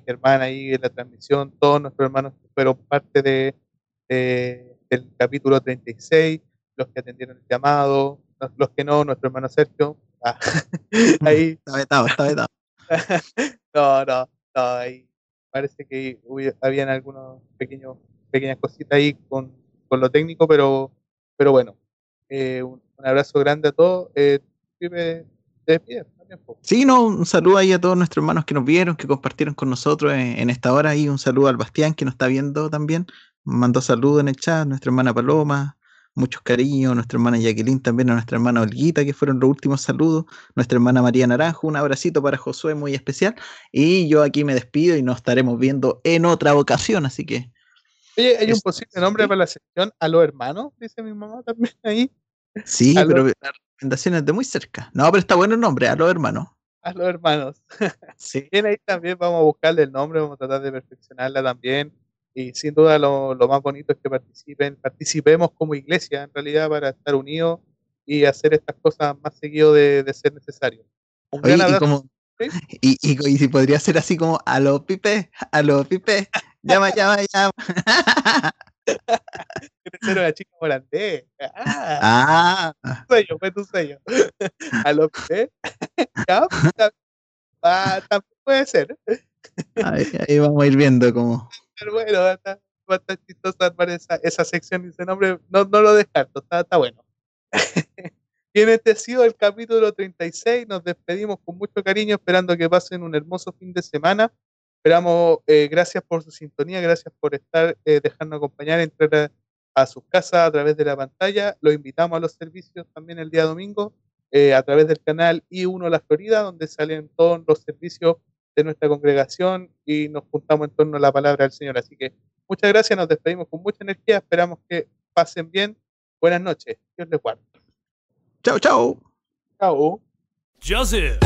Germán ahí en la transmisión, todos nuestros hermanos que fueron parte de, de- del capítulo 36, los que atendieron el llamado, los que no, nuestro hermano Sergio. ah, ahí. Está vetado, está vetado. no, no, no, ahí parece que hubi- habían algunos pequeños pequeñas cositas ahí con, con lo técnico, pero pero bueno, eh, un, un abrazo grande a todos. Eh, despides también. Sí, no, un saludo ahí a todos nuestros hermanos que nos vieron, que compartieron con nosotros en, en esta hora. Y un saludo al Bastián que nos está viendo también. Mandó saludos en el chat, nuestra hermana Paloma, muchos cariños, nuestra hermana Jacqueline también, a nuestra hermana Olguita, que fueron los últimos saludos, nuestra hermana María Naranjo, un abracito para Josué muy especial. Y yo aquí me despido y nos estaremos viendo en otra ocasión, así que Oye, hay un posible nombre para la sección a los hermanos, dice mi mamá también ahí. sí, A pero los- la recomendación es de muy cerca. No, pero está bueno el nombre, a los hermanos. A los hermanos. Sí. Bien, ahí también vamos a buscarle el nombre, vamos a tratar de perfeccionarla también. Y sin duda lo, lo más bonito es que participen, participemos como iglesia en realidad para estar unidos y hacer estas cosas más seguido de, de ser necesario. Un Oye, gran y abrazo. como, ¿sí? y, y, y si podría ser así como a los pipe, a los pipe, llama, llama, llama. Quiere ser una chica holandés. Ah, Ah, tu sello, fue tu sello. A lo que ya, ah, también puede ser. ahí, ahí vamos a ir viendo cómo. Pero bueno, va a estar, va a estar chistoso armar esa, esa sección y ese nombre. No, no lo descarto, está, está bueno. Bien, este ha sido el capítulo 36. Nos despedimos con mucho cariño, esperando que pasen un hermoso fin de semana. Esperamos, eh, gracias por su sintonía, gracias por estar, eh, dejarnos acompañar, entrar a, a sus casas a través de la pantalla. Los invitamos a los servicios también el día domingo eh, a través del canal I1 La Florida, donde salen todos los servicios de nuestra congregación y nos juntamos en torno a la palabra del Señor. Así que muchas gracias, nos despedimos con mucha energía, esperamos que pasen bien. Buenas noches, Dios les guarde. Chao, chao. Chao. Joseph.